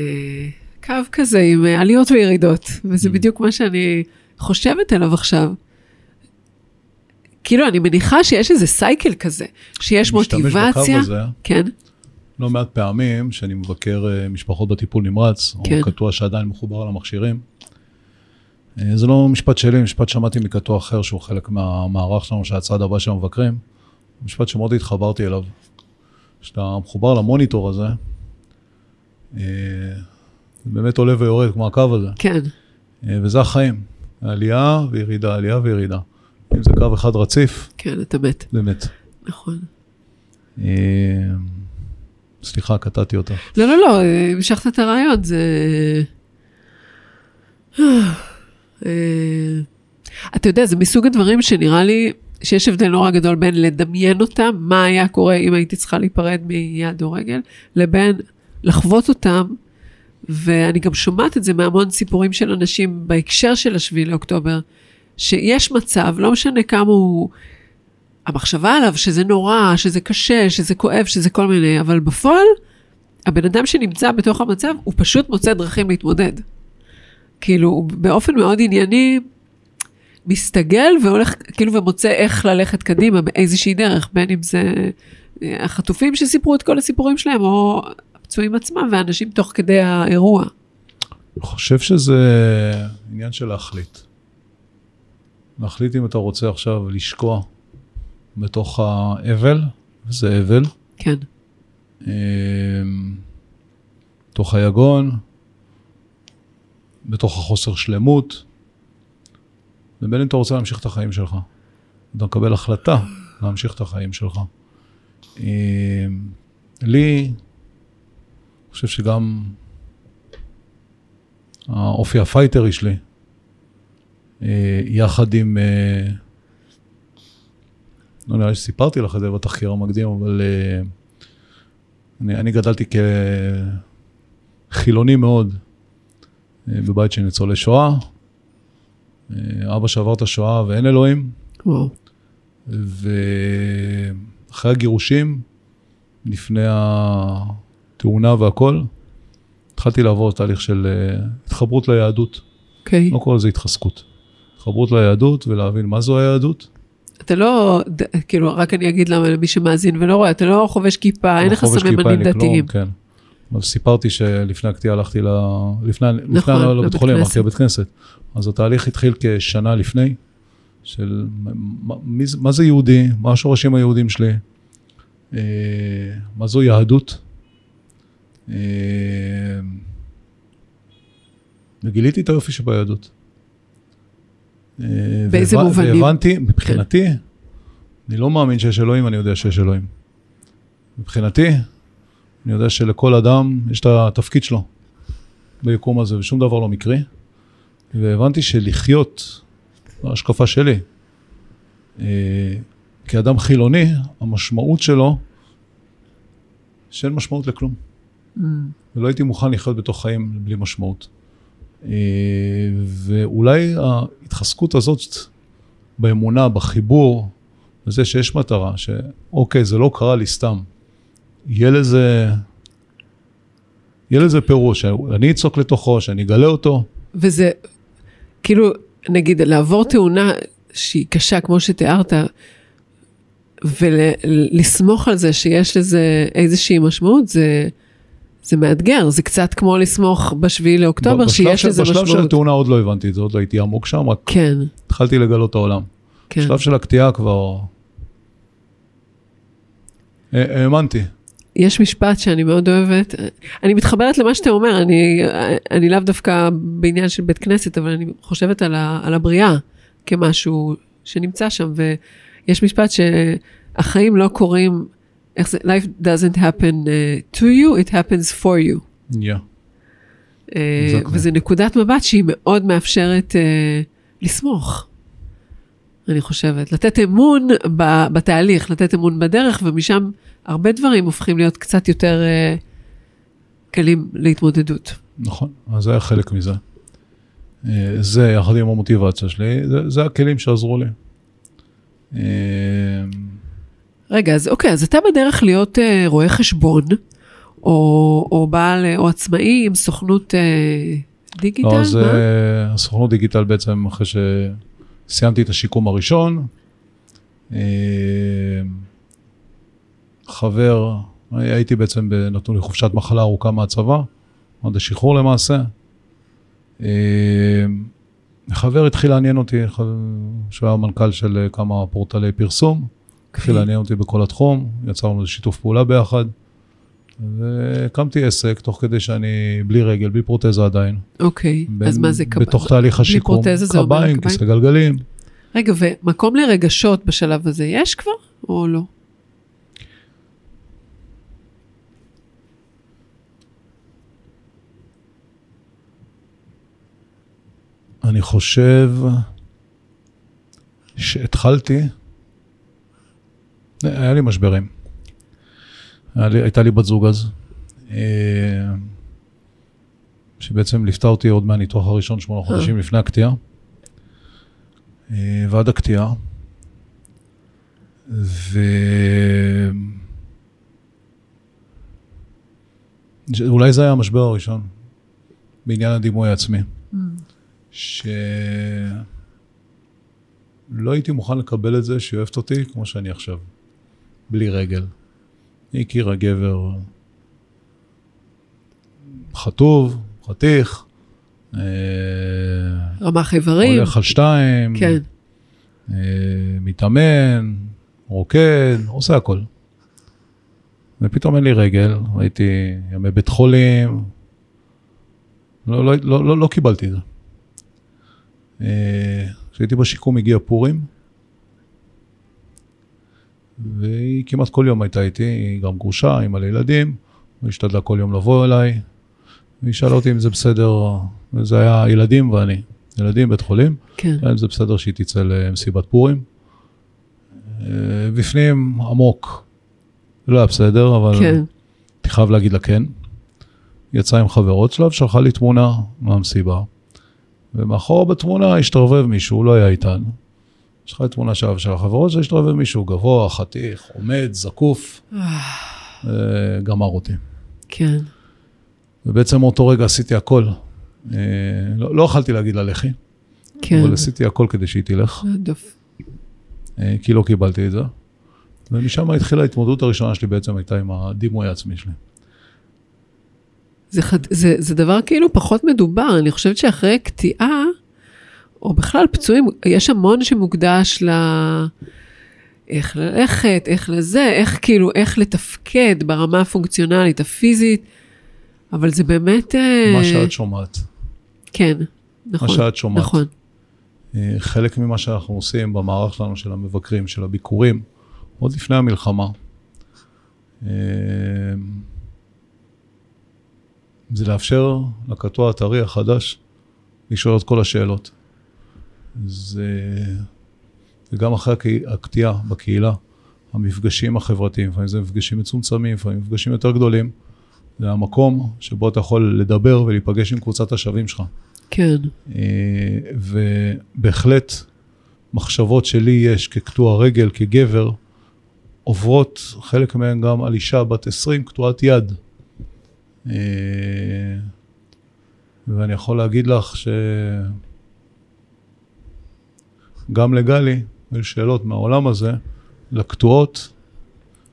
[SPEAKER 2] קו כזה עם עליות וירידות, וזה
[SPEAKER 1] Mm.
[SPEAKER 2] בדיוק מה שאני חושבת עליו עכשיו. כאילו, אני מניחה שיש איזה סייקל כזה, שיש
[SPEAKER 1] משתמש
[SPEAKER 2] מוטיבציה.
[SPEAKER 1] בקו הזה
[SPEAKER 2] כן,
[SPEAKER 1] לא מעט פעמים שאני מבקר אה, משפחות בטיפול נמרץ,
[SPEAKER 2] כן.
[SPEAKER 1] או קטוע שעדיין מחובר למכשירים. אה, זה לא משפט שלי, משפט שמעתי מקטוע אחר שהוא חלק מהמערך שלנו, שהצד הבא של המבקרים. משפט שמאוד התחברתי אליו. כשאתה מחובר למוניטור הזה, אה, זה באמת עולה ויורד כמו הקו הזה.
[SPEAKER 2] כן.
[SPEAKER 1] וזה החיים, עלייה וירידה, עלייה וירידה. אם זה קו אחד רציף,
[SPEAKER 2] כן, אתה מת.
[SPEAKER 1] זה מת.
[SPEAKER 2] נכון.
[SPEAKER 1] סליחה, קטעתי אותך.
[SPEAKER 2] לא, לא, לא, המשכת את הרעיון, זה... אה, אתה יודע, זה מסוג הדברים שנראה לי שיש הבדל נורא גדול בין לדמיין אותם, מה היה קורה אם הייתי צריכה להיפרד מיד או רגל, לבין לחוות אותם, ואני גם שומעת את זה מהמון סיפורים של אנשים בהקשר של השביעי לאוקטובר, שיש מצב, לא משנה כמה הוא... המחשבה עליו שזה נורא, שזה קשה, שזה כואב, שזה כל מיני, אבל בפועל, הבן אדם שנמצא בתוך המצב, הוא פשוט מוצא דרכים להתמודד. כאילו, באופן מאוד ענייני, מסתגל והולך, כאילו, ומוצא איך ללכת קדימה באיזושהי דרך, בין אם זה אה, החטופים שסיפרו את כל הסיפורים שלהם, או הפצועים עצמם, ואנשים תוך כדי האירוע.
[SPEAKER 1] אני חושב שזה עניין של להחליט. להחליט אם אתה רוצה עכשיו לשקוע בתוך האבל, וזה אבל,
[SPEAKER 2] כן,
[SPEAKER 1] אמ, בתוך היגון, בתוך החוסר שלמות, ובין אם אתה רוצה להמשיך את החיים שלך. אתה מקבל החלטה להמשיך את החיים שלך. אמ, לי, אני חושב שגם האופי הפייטרי שלי, אה, יחד עם, אה, לא נראה לי שסיפרתי לך את זה בתחקיר המקדים, אבל אה, אני, אני גדלתי כחילוני מאוד אה, בבית של ניצולי שואה. אה, אבא שעבר את השואה ואין אלוהים,
[SPEAKER 2] וואו.
[SPEAKER 1] ואחרי הגירושים, לפני התאונה והכל, התחלתי לעבור תהליך של התחברות ליהדות.
[SPEAKER 2] אוקיי.
[SPEAKER 1] לא קורא לזה התחזקות. התחברות ליהדות ולהבין מה זו היהדות.
[SPEAKER 2] אתה לא, כאילו, רק אני אגיד למה למי שמאזין ולא רואה, אתה לא חובש כיפה, אין
[SPEAKER 1] לא
[SPEAKER 2] לך
[SPEAKER 1] כיפה,
[SPEAKER 2] סממנים דתיים.
[SPEAKER 1] כן. אבל סיפרתי שלפני הקטיעה הלכתי ל... לפני, לפני
[SPEAKER 2] נכון,
[SPEAKER 1] הנהלה
[SPEAKER 2] לבית
[SPEAKER 1] לבית חולים. הלכתי לבית כנסת. אז התהליך התחיל כשנה לפני, של מה, מי, מה זה יהודי, מה השורשים היהודים שלי, אה, מה זו יהדות. אה, וגיליתי את היופי שביהדות. אה,
[SPEAKER 2] באיזה
[SPEAKER 1] והבנ-
[SPEAKER 2] מובנים?
[SPEAKER 1] והבנתי, מבחינתי, אני לא מאמין שיש אלוהים, אני יודע שיש אלוהים. מבחינתי, אני יודע שלכל אדם יש את התפקיד שלו ביקום הזה, ושום דבר לא מקרי. והבנתי שלחיות, ההשקפה שלי, אה, כאדם חילוני, המשמעות שלו, שאין משמעות לכלום.
[SPEAKER 2] Mm,
[SPEAKER 1] ולא הייתי מוכן לחיות בתוך חיים בלי משמעות. אה, ואולי ההתחזקות הזאת באמונה, בחיבור, בזה שיש מטרה, שאוקיי, זה לא קרה לי סתם. יהיה לזה, יהיה לזה פירוש, שאני אצעוק לתוכו, שאני אגלה אותו.
[SPEAKER 2] וזה, כאילו, נגיד, לעבור תאונה שהיא קשה, כמו שתיארת, ולסמוך על זה שיש לזה איזושהי משמעות, זה, זה מאתגר, זה קצת כמו לסמוך בשביעי לאוקטובר, שיש לזה
[SPEAKER 1] בשלב של
[SPEAKER 2] משמעות.
[SPEAKER 1] התאונה עוד לא הבנתי את זה, עוד לא הייתי עמוק שם, רק
[SPEAKER 2] כן,
[SPEAKER 1] התחלתי לגלות את העולם.
[SPEAKER 2] כן.
[SPEAKER 1] בשלב של הקטיעה כבר... אה, האמנתי.
[SPEAKER 2] יש משפט שאני מאוד אוהבת, אני מתחברת למה שאתה אומר, אני, אני לאו דווקא בעניין של בית כנסת, אבל אני חושבת על, ה, על הבריאה כמשהו שנמצא שם, ויש משפט שהחיים לא קורים, איך זה, life doesn't happen uh, to you, it happens for you.
[SPEAKER 1] Yeah.
[SPEAKER 2] אה,
[SPEAKER 1] Exactly.
[SPEAKER 2] וזו נקודת מבט שהיא מאוד מאפשרת אה, לסמוך, אני חושבת. לתת אמון ב- בתהליך, לתת אמון בדרך, ומשם הרבה דברים הופכים להיות קצת יותר אה, קלים להתמודדות.
[SPEAKER 1] נכון, אז זה היה חלק מזה. אה, זה, יחד עם המוטיבציה שלי, זה, זה הכלים שעזרו לי.
[SPEAKER 2] רגע, אז אוקיי, אז אתה בדרך להיות אה, רואה חשבון, או, או בעל, אה, או עצמאי עם סוכנות אה, דיגיטל?
[SPEAKER 1] לא, אז? אה, הסוכנות דיגיטל בעצם, אחרי שסיימתי את השיקום הראשון, אה, חבר, הייתי בעצם, נתנו לי חופשת מחלה ארוכה מהצבא, עד השחרור למעשה. אה, חבר התחיל לעניין אותי, שהוא היה מנכ"ל של אה, כמה פורטלי פרסום, התחיל. לעניין אותי בכל התחום, יצרנו איזה שיתוף פעולה ביחד, והקמתי עסק תוך כדי שאני בלי רגל, בלי פרוטזה עדיין.
[SPEAKER 2] אוקיי,
[SPEAKER 1] בין-
[SPEAKER 2] אז מה זה קביים?
[SPEAKER 1] בתוך תהליך השיקום.
[SPEAKER 2] פרוטזה זה אומר
[SPEAKER 1] קביים,
[SPEAKER 2] קביים?
[SPEAKER 1] כיסא גלגלים.
[SPEAKER 2] רגע, ומקום לרגשות בשלב הזה יש כבר, או לא?
[SPEAKER 1] אני חושב שהתחלתי, היה לי משברים. היה לי, הייתה לי בת זוג אז, אה, שבעצם ליוותה אותי עוד מהניתוח הראשון, שמונה חודשים לפני הקטיעה, אה, ועד הקטיעה. ו... אולי זה היה המשבר הראשון, בעניין הדימוי העצמי. שלא הייתי מוכן לקבל את זה שהיא אוהבת אותי כמו שאני עכשיו, בלי רגל. היא הכירה גבר חטוב, חתיך, אה,
[SPEAKER 2] רמ"ח איברים?
[SPEAKER 1] הולך על שתיים,
[SPEAKER 2] כן.
[SPEAKER 1] אה, מתאמן, רוקד, עושה הכל. ופתאום אין לי רגל, הייתי ימי בית חולים, לא, לא, לא, לא, לא קיבלתי את זה. אה, כשהייתי בשיקום הגיע פורים, והיא כמעט כל יום הייתה איתי, היא גם גרושה, אימא לילדים, היא השתדלה כל יום לבוא אליי, והיא שאלה אותי אם זה בסדר, זה היה ילדים ואני, ילדים, בית חולים,
[SPEAKER 2] כן.
[SPEAKER 1] האם זה בסדר שהיא תצא למסיבת פורים. אה, בפנים עמוק, לא היה בסדר, אבל
[SPEAKER 2] כן.
[SPEAKER 1] הייתי חייב להגיד לה כן. יצאה עם חברות שלה ושלחה לי תמונה מהמסיבה. ומאחורה בתמונה השתרבב מישהו, לא היה איתן. יש לך תמונה של של החברות שהשתרבב מישהו גבוה, חתיך, עומד, זקוף, אה, גמר אותי.
[SPEAKER 2] כן.
[SPEAKER 1] ובעצם מאותו רגע עשיתי הכל. אה, לא, לא יכלתי להגיד לה לכי,
[SPEAKER 2] כן.
[SPEAKER 1] אבל עשיתי הכל כדי שהיא תלך. אה, כי לא קיבלתי את זה. ומשם התחילה ההתמודדות הראשונה שלי בעצם הייתה עם הדימוי העצמי שלי.
[SPEAKER 2] זה, חד- זה, זה דבר כאילו פחות מדובר, אני חושבת שאחרי קטיעה, או בכלל פצועים, יש המון שמוקדש ל... איך ללכת, איך לזה, איך כאילו, איך לתפקד ברמה הפונקציונלית, הפיזית, אבל זה באמת... אה,
[SPEAKER 1] מה שאת שומעת.
[SPEAKER 2] כן, נכון.
[SPEAKER 1] שאת שומעת.
[SPEAKER 2] נכון,
[SPEAKER 1] אה, חלק ממה שאנחנו עושים במערך שלנו של המבקרים, של הביקורים, עוד לפני המלחמה, אה, זה לאפשר לקטוע הטרי החדש לשאול את כל השאלות. זה... וגם אחרי הקטיעה בקהילה, המפגשים החברתיים, לפעמים זה מפגשים מצומצמים, לפעמים מפגשים יותר גדולים, זה המקום שבו אתה יכול לדבר ולהיפגש עם קבוצת השווים שלך.
[SPEAKER 2] כן,
[SPEAKER 1] אה, ובהחלט מחשבות שלי יש כקטוע רגל, כגבר, עוברות, חלק מהן גם על אישה בת 20, קטועת יד. אה, ואני יכול להגיד לך שגם לגלי, היו שאלות מהעולם הזה, לקטועות,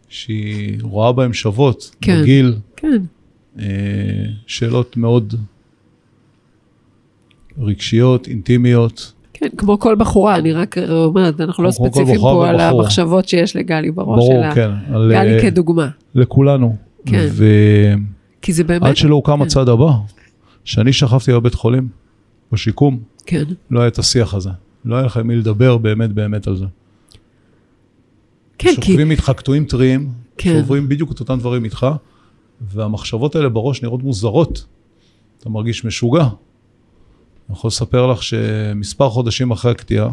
[SPEAKER 1] שהיא רואה בהן שוות,
[SPEAKER 2] כן.
[SPEAKER 1] בגיל,
[SPEAKER 2] כן,
[SPEAKER 1] אה, שאלות מאוד רגשיות, אינטימיות.
[SPEAKER 2] כן, כמו כל בחורה, אני רק אומרת, אנחנו לא ספציפיים פה על
[SPEAKER 1] ובחור.
[SPEAKER 2] המחשבות שיש לגלי בראש
[SPEAKER 1] ברור,
[SPEAKER 2] שלה.
[SPEAKER 1] כן. על,
[SPEAKER 2] גלי
[SPEAKER 1] אה,
[SPEAKER 2] כדוגמה,
[SPEAKER 1] לכולנו.
[SPEAKER 2] כן.
[SPEAKER 1] ועד
[SPEAKER 2] כי זה באמת...
[SPEAKER 1] שלא הוקם
[SPEAKER 2] כן.
[SPEAKER 1] הצעד הבא, שאני שכבתי בבית חולים, בשיקום,
[SPEAKER 2] כן,
[SPEAKER 1] לא היה את השיח הזה. לא היה לך עם מי לדבר באמת באמת על זה.
[SPEAKER 2] כן, כי...
[SPEAKER 1] שוכבים איתך קטועים טריים,
[SPEAKER 2] כן.
[SPEAKER 1] שעוברים בדיוק את אותם דברים איתך, והמחשבות האלה בראש נראות מוזרות. אתה מרגיש משוגע. אני יכול לספר לך שמספר חודשים אחרי הקטיעה,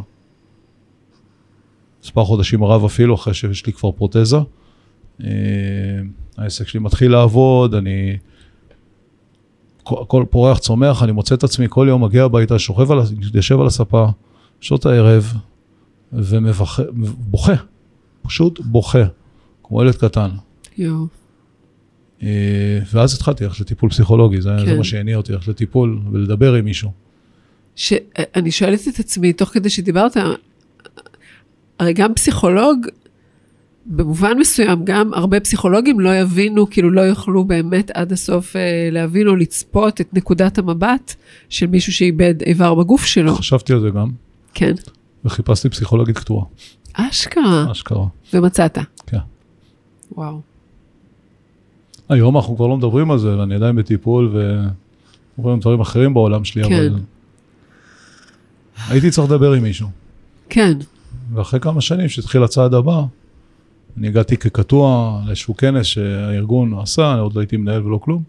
[SPEAKER 1] מספר חודשים רב אפילו, אחרי שיש לי כבר פרוטזה, אה, העסק שלי מתחיל לעבוד, אני... כל- הכל פורח צומח, אני מוצא את עצמי כל יום מגיע הביתה, שוכב על, יושב על הספה, שעות הערב, ובוכה, פשוט בוכה, כמו ילד קטן.
[SPEAKER 2] יואו,
[SPEAKER 1] אה, ואז התחלתי ללכת לטיפול פסיכולוגי, זה,
[SPEAKER 2] כן.
[SPEAKER 1] זה מה שהניע אותי, ללכת לטיפול ולדבר עם מישהו.
[SPEAKER 2] שאני שואלת את עצמי, תוך כדי שדיברת, הרי גם פסיכולוג במובן מסוים, גם הרבה פסיכולוגים לא יבינו, כאילו לא יוכלו באמת עד הסוף אה, להבין או לצפות את נקודת המבט של מישהו שאיבד איבר בגוף שלו.
[SPEAKER 1] חשבתי על זה גם,
[SPEAKER 2] כן.
[SPEAKER 1] וחיפשתי פסיכולוגית קטועה,
[SPEAKER 2] אשכרה.
[SPEAKER 1] אשכרה.
[SPEAKER 2] ומצאת.
[SPEAKER 1] כן.
[SPEAKER 2] וואו.
[SPEAKER 1] היום אנחנו כבר לא מדברים על זה, ואני עדיין בטיפול, ועוברים דברים אחרים בעולם שלי,
[SPEAKER 2] כן.
[SPEAKER 1] אבל... הייתי צריך לדבר עם מישהו.
[SPEAKER 2] כן.
[SPEAKER 1] ואחרי כמה שנים שהתחיל הצעד הבא, אני הגעתי כקטוע לאיזשהו כנס שהארגון עשה, אני עוד לא הייתי מנהל ולא כלום.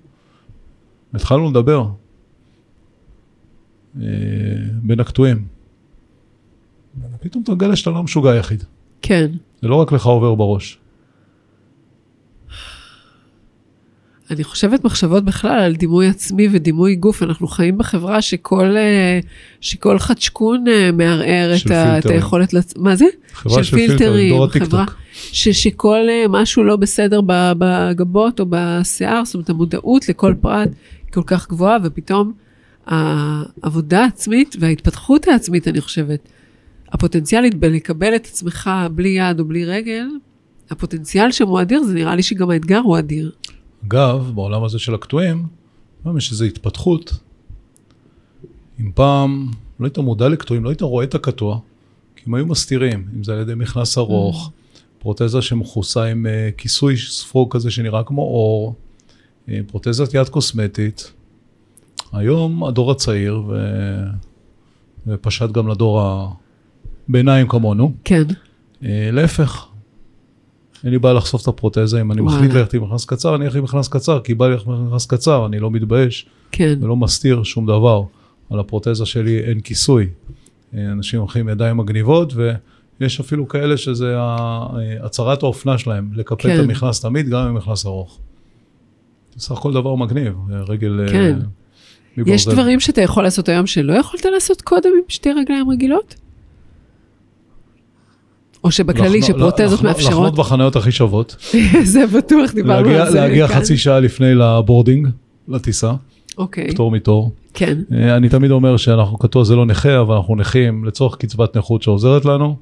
[SPEAKER 1] התחלנו לדבר אה, בין הקטועים. פתאום אתה מגלה שאתה לא משוגע יחיד.
[SPEAKER 2] כן.
[SPEAKER 1] זה לא רק לך עובר בראש.
[SPEAKER 2] אני חושבת מחשבות בכלל על דימוי עצמי ודימוי גוף. אנחנו חיים בחברה שכל, אה, שכל חדשקון אה, מערער
[SPEAKER 1] של
[SPEAKER 2] את, ה, את. היכולת, לצ... מה זה?
[SPEAKER 1] חברה של פילטרים, דור
[SPEAKER 2] חברה. ש, שכל אה, משהו לא בסדר בגבות או בשיער, זאת אומרת המודעות לכל פרט היא כל כך גבוהה, ופתאום העבודה העצמית וההתפתחות העצמית, אני חושבת, הפוטנציאלית בלקבל את עצמך בלי יד או בלי רגל, הפוטנציאל שם הוא אדיר, זה נראה לי שגם האתגר הוא אדיר.
[SPEAKER 1] אגב, בעולם הזה של הקטועים, גם יש איזו התפתחות. אם פעם לא היית מודע לקטועים, לא היית רואה את הקטוע, כי הם היו מסתירים, אם זה על ידי מכנס ארוך, פרוטזה שמכוסה עם uh, כיסוי ספוג כזה שנראה כמו אור, uh, פרוטזת יד קוסמטית. היום הדור הצעיר, ו... ופשט גם לדור הביניים כמונו,
[SPEAKER 2] כן,
[SPEAKER 1] uh, להפך. אין לי בעיה לחשוף את הפרוטזה, אם אני. מחליט ללכת עם מכנס קצר, אני אלך עם מכנס קצר, כי בא לי ללכת עם מכנס קצר, אני לא מתבייש
[SPEAKER 2] כן,
[SPEAKER 1] ולא מסתיר שום דבר. על הפרוטזה שלי אין כיסוי. אה, אנשים הולכים ידיים מגניבות, ויש אפילו כאלה שזה אה, הצהרת האופנה שלהם, לקפל
[SPEAKER 2] כן.
[SPEAKER 1] את המכנס תמיד, גם עם מכנס ארוך. זה סך הכל דבר מגניב, אה, רגל אה,
[SPEAKER 2] כן.
[SPEAKER 1] מברזל.
[SPEAKER 2] יש דברים שאתה יכול לעשות היום שלא יכולת לעשות קודם עם שתי רגליים רגילות? או שבכללי
[SPEAKER 1] לחנו-
[SPEAKER 2] שפרוטזות
[SPEAKER 1] לחנו-
[SPEAKER 2] מאפשרות?
[SPEAKER 1] לחנות בחניות הכי שוות.
[SPEAKER 2] זה בטוח, דיברנו על זה.
[SPEAKER 1] להגיע
[SPEAKER 2] כאן.
[SPEAKER 1] חצי שעה לפני לבורדינג, לטיסה,
[SPEAKER 2] אוקיי,
[SPEAKER 1] פטור מתור.
[SPEAKER 2] כן,
[SPEAKER 1] אה, אני תמיד אומר שאנחנו קטוע זה לא נכה, אבל אנחנו נכים לצורך קצבת נכות שעוזרת לנו,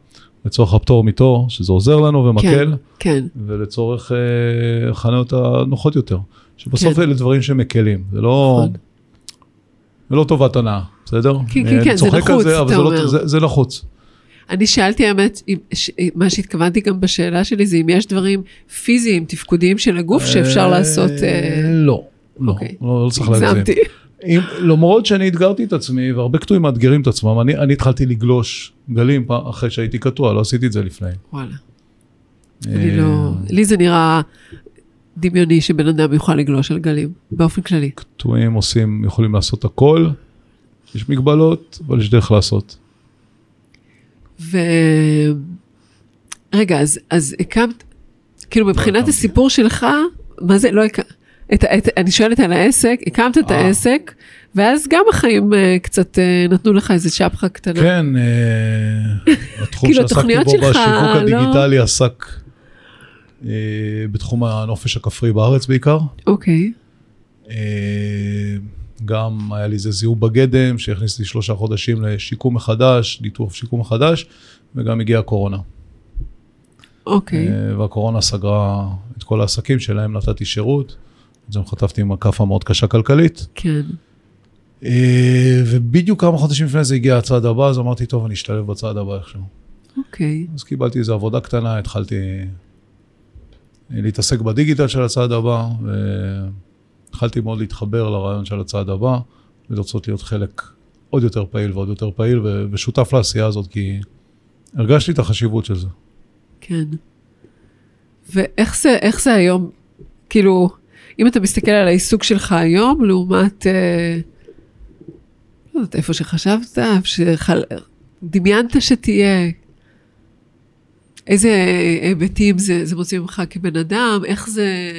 [SPEAKER 1] לצורך הפטור מתור, שזה עוזר לנו ומקל,
[SPEAKER 2] כן,
[SPEAKER 1] ולצורך אה, החניות הנוחות יותר. שבסוף
[SPEAKER 2] כן.
[SPEAKER 1] אלה דברים שמקלים, זה לא,
[SPEAKER 2] נכון.
[SPEAKER 1] זה לא טובת הנאה, בסדר?
[SPEAKER 2] כן,
[SPEAKER 1] אה,
[SPEAKER 2] כן,
[SPEAKER 1] אני
[SPEAKER 2] כן, זה נחוץ, אתה
[SPEAKER 1] לא,
[SPEAKER 2] אומר.
[SPEAKER 1] זה, זה נחוץ.
[SPEAKER 2] אני שאלתי האמת, אם- ש- מה שהתכוונתי גם בשאלה שלי זה אם יש דברים פיזיים, תפקודיים של הגוף שאפשר
[SPEAKER 1] אה,
[SPEAKER 2] לעשות, אה,
[SPEAKER 1] לא, לא,
[SPEAKER 2] אוקיי.
[SPEAKER 1] לא, לא צריך להגזים. אם, למרות שאני אתגרתי את עצמי, והרבה קטועים מאתגרים את עצמם, אני, אני התחלתי לגלוש גלים אחרי שהייתי קטוע, לא עשיתי את זה לפני.
[SPEAKER 2] וואלה, אני
[SPEAKER 1] אה,
[SPEAKER 2] לא, לי זה נראה דמיוני שבן אדם יוכל לגלוש על גלים, באופן כללי.
[SPEAKER 1] קטועים עושים, יכולים לעשות הכל, יש מגבלות, אבל יש דרך לעשות.
[SPEAKER 2] ו... רגע, אז, אז הקמת, כאילו מבחינת
[SPEAKER 1] הקמתי.
[SPEAKER 2] הסיפור שלך, מה זה, לא הקמת, את, את, אני שואלת על העסק, הקמת את
[SPEAKER 1] אה.
[SPEAKER 2] העסק, ואז גם החיים אה, קצת אה, נתנו לך איזה שפחה קטנה.
[SPEAKER 1] כן, אה, התחום
[SPEAKER 2] כאילו,
[SPEAKER 1] שעסקתי בו
[SPEAKER 2] שלך
[SPEAKER 1] בשיווק
[SPEAKER 2] לא-
[SPEAKER 1] הדיגיטלי עסק אה, בתחום הנופש הכפרי בארץ בעיקר.
[SPEAKER 2] אוקיי,
[SPEAKER 1] אה, גם היה לי איזה זיהום בגדם שהכניס אותי שלושה חודשים לשיקום מחדש, ניתוח שיקום מחדש, וגם הגיעה הקורונה.
[SPEAKER 2] אוקיי,
[SPEAKER 1] אה, והקורונה סגרה את כל העסקים שלהם, נתתי שירות. אז גם חטפתי עם כאפה מאוד קשה כלכלית.
[SPEAKER 2] כן,
[SPEAKER 1] אה, ובדיוק כמה חודשים לפני זה הגיע הצעד הבא, אז אמרתי, טוב, אני אשתלב בצעד הבא איכשהו.
[SPEAKER 2] אוקיי,
[SPEAKER 1] אז קיבלתי איזו עבודה קטנה, התחלתי להתעסק בדיגיטל של הצעד הבא, והתחלתי מאוד להתחבר לרעיון של הצעד הבא, ולרצות להיות חלק עוד יותר פעיל ועוד יותר פעיל, ושותף לעשייה הזאת, כי הרגשתי את החשיבות של זה.
[SPEAKER 2] כן. ואיך זה, איך זה היום, כאילו, אם אתה מסתכל על העיסוק שלך היום, לעומת, אה, לא יודעת, איפה שחשבת, שחל... דמיינת שתהיה, איזה היבטים זה, זה מוציא ממך כבן אדם, איך זה...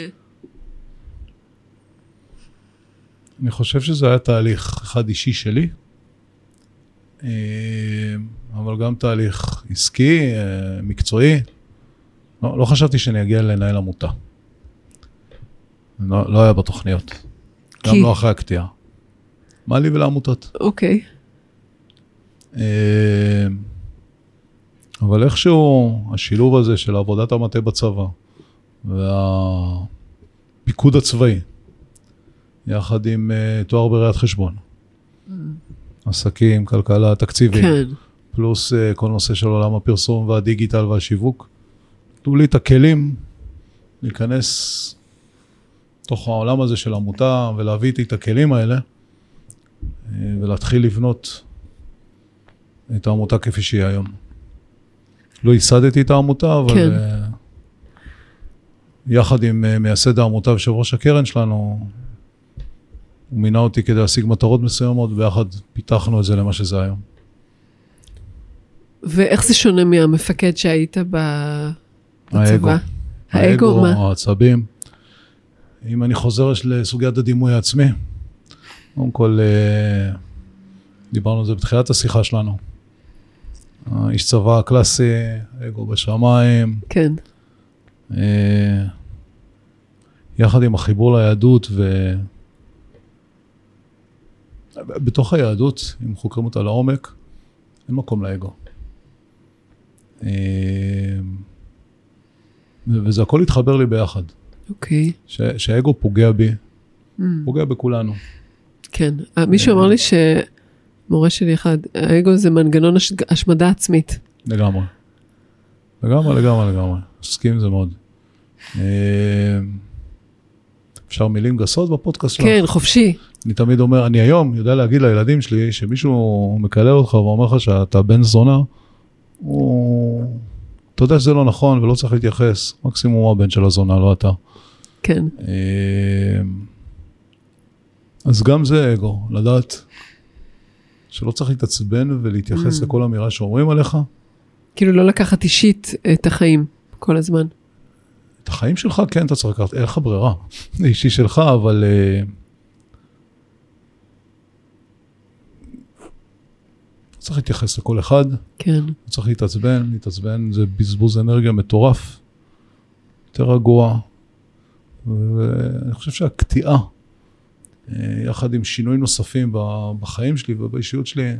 [SPEAKER 1] אני חושב שזה היה תהליך אחד אישי שלי, אה, אבל גם תהליך עסקי, אה, מקצועי. לא, לא חשבתי שאני אגיע לנהל עמותה. לא, לא היה בתוכניות. גם
[SPEAKER 2] כי?
[SPEAKER 1] לא אחרי הקטיעה. מה לי ולעמותות?
[SPEAKER 2] אוקיי,
[SPEAKER 1] אה, אבל איכשהו השילוב הזה של עבודת המטה בצבא והפיקוד הצבאי, יחד עם uh, תואר בראיית חשבון, עסקים, כלכלה, תקציבים,
[SPEAKER 2] כן,
[SPEAKER 1] פלוס uh, כל נושא של עולם הפרסום והדיגיטל והשיווק, תנו לי את הכלים להיכנס לתוך העולם הזה של עמותה ולהביא איתי את הכלים האלה uh, ולהתחיל לבנות את העמותה כפי שהיא היום. לא ייסדתי את העמותה, אבל
[SPEAKER 2] כן.
[SPEAKER 1] אה, יחד עם אה, מייסד העמותה ויושב ראש הקרן שלנו, הוא מינה אותי כדי להשיג מטרות מסוימות, ויחד פיתחנו את זה למה שזה היום.
[SPEAKER 2] ואיך זה שונה מהמפקד שהיית ב...
[SPEAKER 1] האגו.
[SPEAKER 2] בצבא? האגו, מה?
[SPEAKER 1] העצבים. אם אני חוזר לסוגיית הדימוי העצמי, קודם כל, אה, דיברנו על זה בתחילת השיחה שלנו. האיש צבא הקלאסי, אגו בשמיים,
[SPEAKER 2] כן,
[SPEAKER 1] אה, יחד עם החיבור ליהדות ו... בתוך היהדות, אם חוקרים אותה לעומק, אין מקום לאגו. אה, וזה הכל התחבר לי ביחד.
[SPEAKER 2] אוקיי.
[SPEAKER 1] ש- שהאגו פוגע בי,
[SPEAKER 2] Mm,
[SPEAKER 1] פוגע בכולנו.
[SPEAKER 2] כן. אה, מישהו אמר לי שמורה שלי אחד, האגו זה מנגנון הש- השמדה עצמית.
[SPEAKER 1] לגמרי. לגמרי, לגמרי, לגמרי. מסכים עם זה מאוד. אה, אפשר מילים גסות בפודקאסט?
[SPEAKER 2] כן, חופשי.
[SPEAKER 1] אני תמיד אומר, אני היום יודע להגיד לילדים שלי, שמישהו מקלל אותך ואומר לך שאתה בן זונה, הוא... אתה יודע שזה לא נכון ולא צריך להתייחס, מקסימום הוא הבן של הזונה, לא אתה.
[SPEAKER 2] כן,
[SPEAKER 1] אה, אז גם זה אגו, לדעת שלא צריך להתעצבן ולהתייחס
[SPEAKER 2] Mm.
[SPEAKER 1] לכל אמירה שאומרים עליך.
[SPEAKER 2] כאילו לא לקחת אישית את החיים כל הזמן.
[SPEAKER 1] את החיים שלך, כן, אתה צריך לקחת, אין לך ברירה. זה אישי שלך, אבל... צריך להתייחס לכל אחד,
[SPEAKER 2] כן,
[SPEAKER 1] צריך להתעצבן, להתעצבן זה בזבוז אנרגיה מטורף, יותר רגוע, ואני חושב שהקטיעה, אה, יחד עם שינויים נוספים בחיים שלי ובאישיות שלי,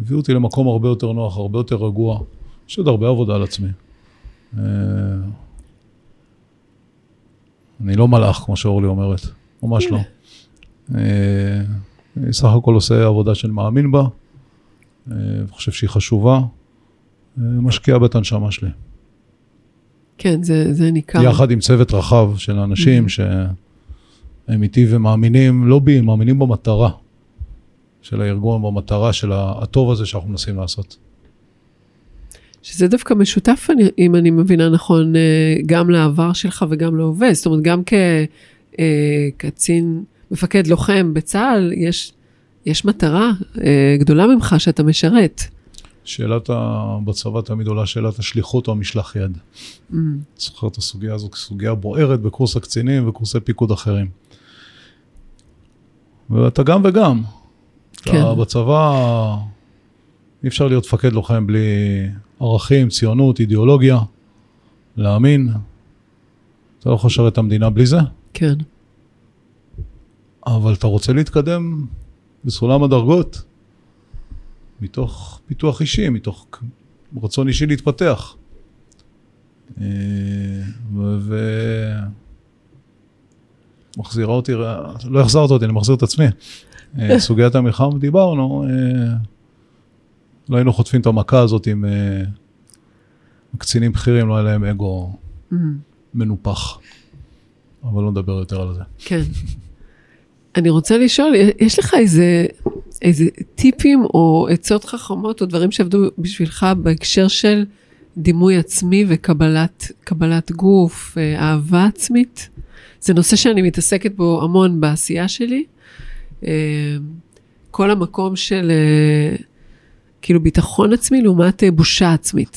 [SPEAKER 1] הביאו אותי למקום הרבה יותר נוח, הרבה יותר רגוע. יש עוד הרבה עבודה על עצמי. אה, אני לא מלאך, כמו שאורלי אומרת, ממש לא. אה, אני סך הכל עושה עבודה שאני מאמין בה, אה, חושב שהיא חשובה, אה, משקיע בה את הנשמה שלי.
[SPEAKER 2] כן, זה, זה ניכר.
[SPEAKER 1] יחד עם צוות רחב של אנשים שהם איתי ומאמינים, לא בי, הם מאמינים במטרה של הארגון, במטרה של הטוב הזה שאנחנו מנסים לעשות.
[SPEAKER 2] שזה דווקא משותף, אני- אם אני מבינה נכון, אה, גם לעבר שלך וגם להווה. זאת אומרת, גם כקצין, מפקד לוחם בצה"ל, יש, יש מטרה אה, גדולה ממך שאתה משרת.
[SPEAKER 1] שאלת ה... בצבא תמיד עולה שאלת השליחות או המשלח יד.
[SPEAKER 2] Mm,
[SPEAKER 1] זוכר את הסוגיה הזו כסוגיה בוערת בקורס הקצינים וקורסי פיקוד אחרים. ואתה גם וגם.
[SPEAKER 2] כן.
[SPEAKER 1] אתה בצבא, אי אפשר להיות מפקד לוחם בלי ערכים, ציונות, אידיאולוגיה, להאמין. אתה לא יכול לשרת את המדינה בלי זה,
[SPEAKER 2] כן,
[SPEAKER 1] אבל אתה רוצה להתקדם בסולם הדרגות, מתוך פיתוח אישי, מתוך רצון אישי להתפתח. אה, ו... מחזירה אותי, לא החזרת אותי, אני מחזיר את עצמי. אה, סוגיית המלחמה, דיברנו, אה, לא היינו חוטפים את המכה הזאת עם קצינים בכירים, לא היה להם אגו
[SPEAKER 2] mm,
[SPEAKER 1] מנופח. אבל לא נדבר יותר על זה.
[SPEAKER 2] כן. אני רוצה לשאול, יש לך איזה, איזה טיפים או עצות חכמות או דברים שעבדו בשבילך בהקשר של דימוי עצמי וקבלת קבלת גוף, אה, אהבה עצמית? זה נושא שאני מתעסקת בו המון בעשייה שלי. אה, כל המקום של אה, כאילו ביטחון עצמי לעומת בושה עצמית.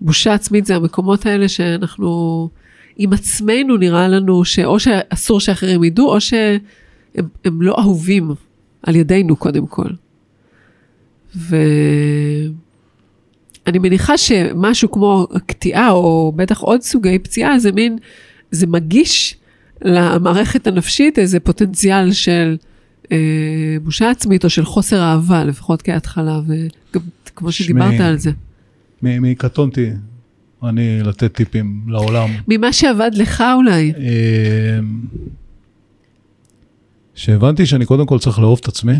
[SPEAKER 2] בושה עצמית זה המקומות האלה שאנחנו עם עצמנו נראה לנו שאו שאסור שאחרים ידעו, או שהם הם לא אהובים על ידינו קודם כל. ואני מניחה שמשהו כמו קטיעה, או בטח עוד סוגי פציעה, זה מין, זה מגיש למערכת הנפשית איזה פוטנציאל של אה, בושה עצמית או של חוסר אהבה, לפחות כהתחלה, וגם כמו
[SPEAKER 1] שמעי,
[SPEAKER 2] שדיברת על זה.
[SPEAKER 1] מקטונתי, אני לתת טיפים לעולם.
[SPEAKER 2] ממה שעבד לך אולי.
[SPEAKER 1] אה, שהבנתי שאני קודם כל צריך לאהוב את עצמי,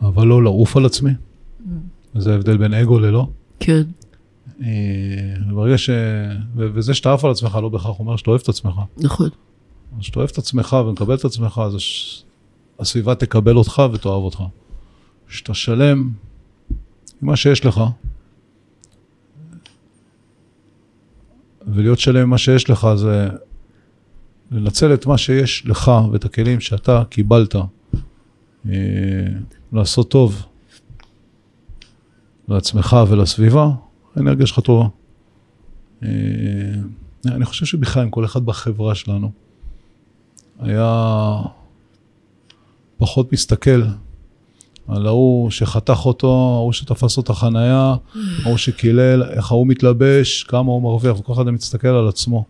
[SPEAKER 1] אבל לא לעוף על עצמי. זה ההבדל בין אגו ללא.
[SPEAKER 2] כן,
[SPEAKER 1] אה, ברגע ש... ו- וזה שאתה עף על עצמך לא בהכרח אומר שאתה אוהב את עצמך.
[SPEAKER 2] נכון.
[SPEAKER 1] אז כשאתה אוהב את עצמך ומקבל את עצמך, אז הש- הסביבה תקבל אותך ותאהב אותך. כשאתה שלם עם מה שיש לך, ולהיות שלם עם מה שיש לך זה לנצל את מה שיש לך ואת הכלים שאתה קיבלת, אה, לעשות טוב לעצמך ולסביבה, האנרגיה שלך טובה. אה, אני חושב שבכלל, עם כל אחד בחברה שלנו, היה פחות מסתכל על ההוא שחתך אותו, ההוא שתפס לו את החנייה, ההוא שקילל, איך ההוא מתלבש, כמה הוא מרוויח, וכל אחד מסתכל על עצמו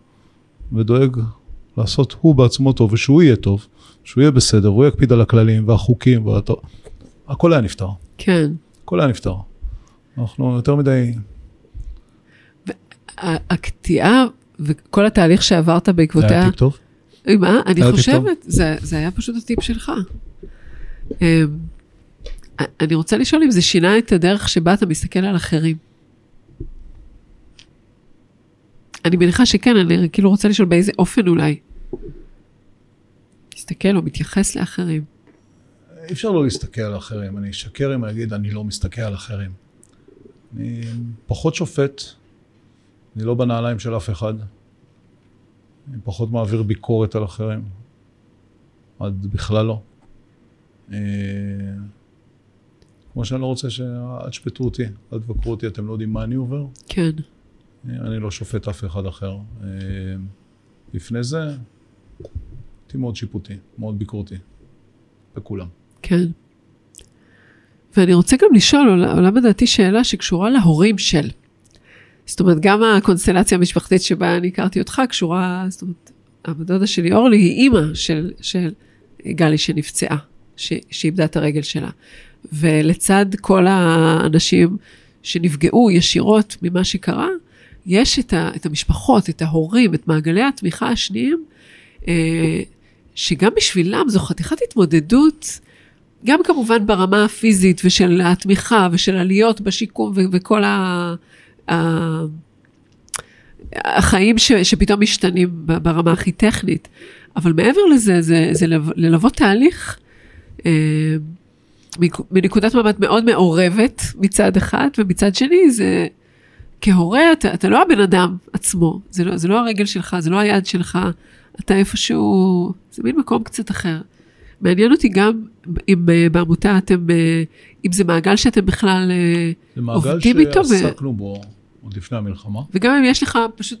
[SPEAKER 1] ודואג לעשות הוא בעצמו טוב, ושהוא יהיה טוב, שהוא יהיה בסדר, הוא יקפיד על הכללים והחוקים, והטוב. הכל היה נפתר,
[SPEAKER 2] כן.
[SPEAKER 1] הכל היה נפתר. אנחנו יותר מדי,
[SPEAKER 2] הקטיעה וכל התהליך שעברת
[SPEAKER 1] זה היה
[SPEAKER 2] בעקבותיה,
[SPEAKER 1] טיפ טוב.
[SPEAKER 2] מה? אני חושבת, זה, זה היה פשוט הטיפ שלך. אמ, אני רוצה לשאול אם זה שינה את הדרך שבה אתה מסתכל על אחרים. אני מניחה שכן, אני כאילו רוצה לשאול באיזה אופן אולי. מסתכל או מתייחס לאחרים.
[SPEAKER 1] אי אפשר לא להסתכל על אחרים. אני אשקר אם אני אגיד, אני לא מסתכל על אחרים. אני פחות שופט, אני לא בנעליים של אף אחד. אני פחות מעביר ביקורת על אחרים. עד בכלל לא. אה, כמו שאני לא רוצה ש... אל תשפטו אותי, אל תבקרו אותי, אתם לא יודעים מה אני עובר.
[SPEAKER 2] כן,
[SPEAKER 1] אני לא שופט אף אחד אחר. אה, לפני זה, הייתי מאוד שיפוטי, מאוד ביקורתי. בכולם.
[SPEAKER 2] כן. ואני רוצה גם לשאול, עולה בדעתי שאלה שקשורה להורים של. זאת אומרת, גם הקונסטלציה המשפחתית שבה אני הכרתי אותך קשורה, זאת אומרת, הדודה שלי אורלי היא אימא של, של גלי שנפצעה, ש, שאיבדה את הרגל שלה. ולצד כל האנשים שנפגעו ישירות ממה שקרה, יש את, ה, את המשפחות, את ההורים, את מעגלי התמיכה השניים, אה, שגם בשבילם זו חתיכת התמודדות, גם כמובן ברמה הפיזית ושל התמיכה ושל עליות בשיקום ו- וכל ה... ה- החיים ש, שפתאום משתנים ברמה הכי טכנית. אבל מעבר לזה, זה, זה ללוות תהליך אה, מנק- מנקודת מבט מאוד מעורבת מצד אחד, ומצד שני זה כהורה, אתה, אתה לא הבן אדם עצמו, זה לא, זה לא הרגל שלך, זה לא היד שלך, אתה איפשהו, זה מין מקום קצת אחר. מעניין אותי גם אם אה, בעמותה אתם, אה, אם זה מעגל שאתם בכלל אה,
[SPEAKER 1] זה מעגל
[SPEAKER 2] עובדים איתו, ו-
[SPEAKER 1] שעסקנו בו עוד לפני המלחמה.
[SPEAKER 2] וגם אם יש לך פשוט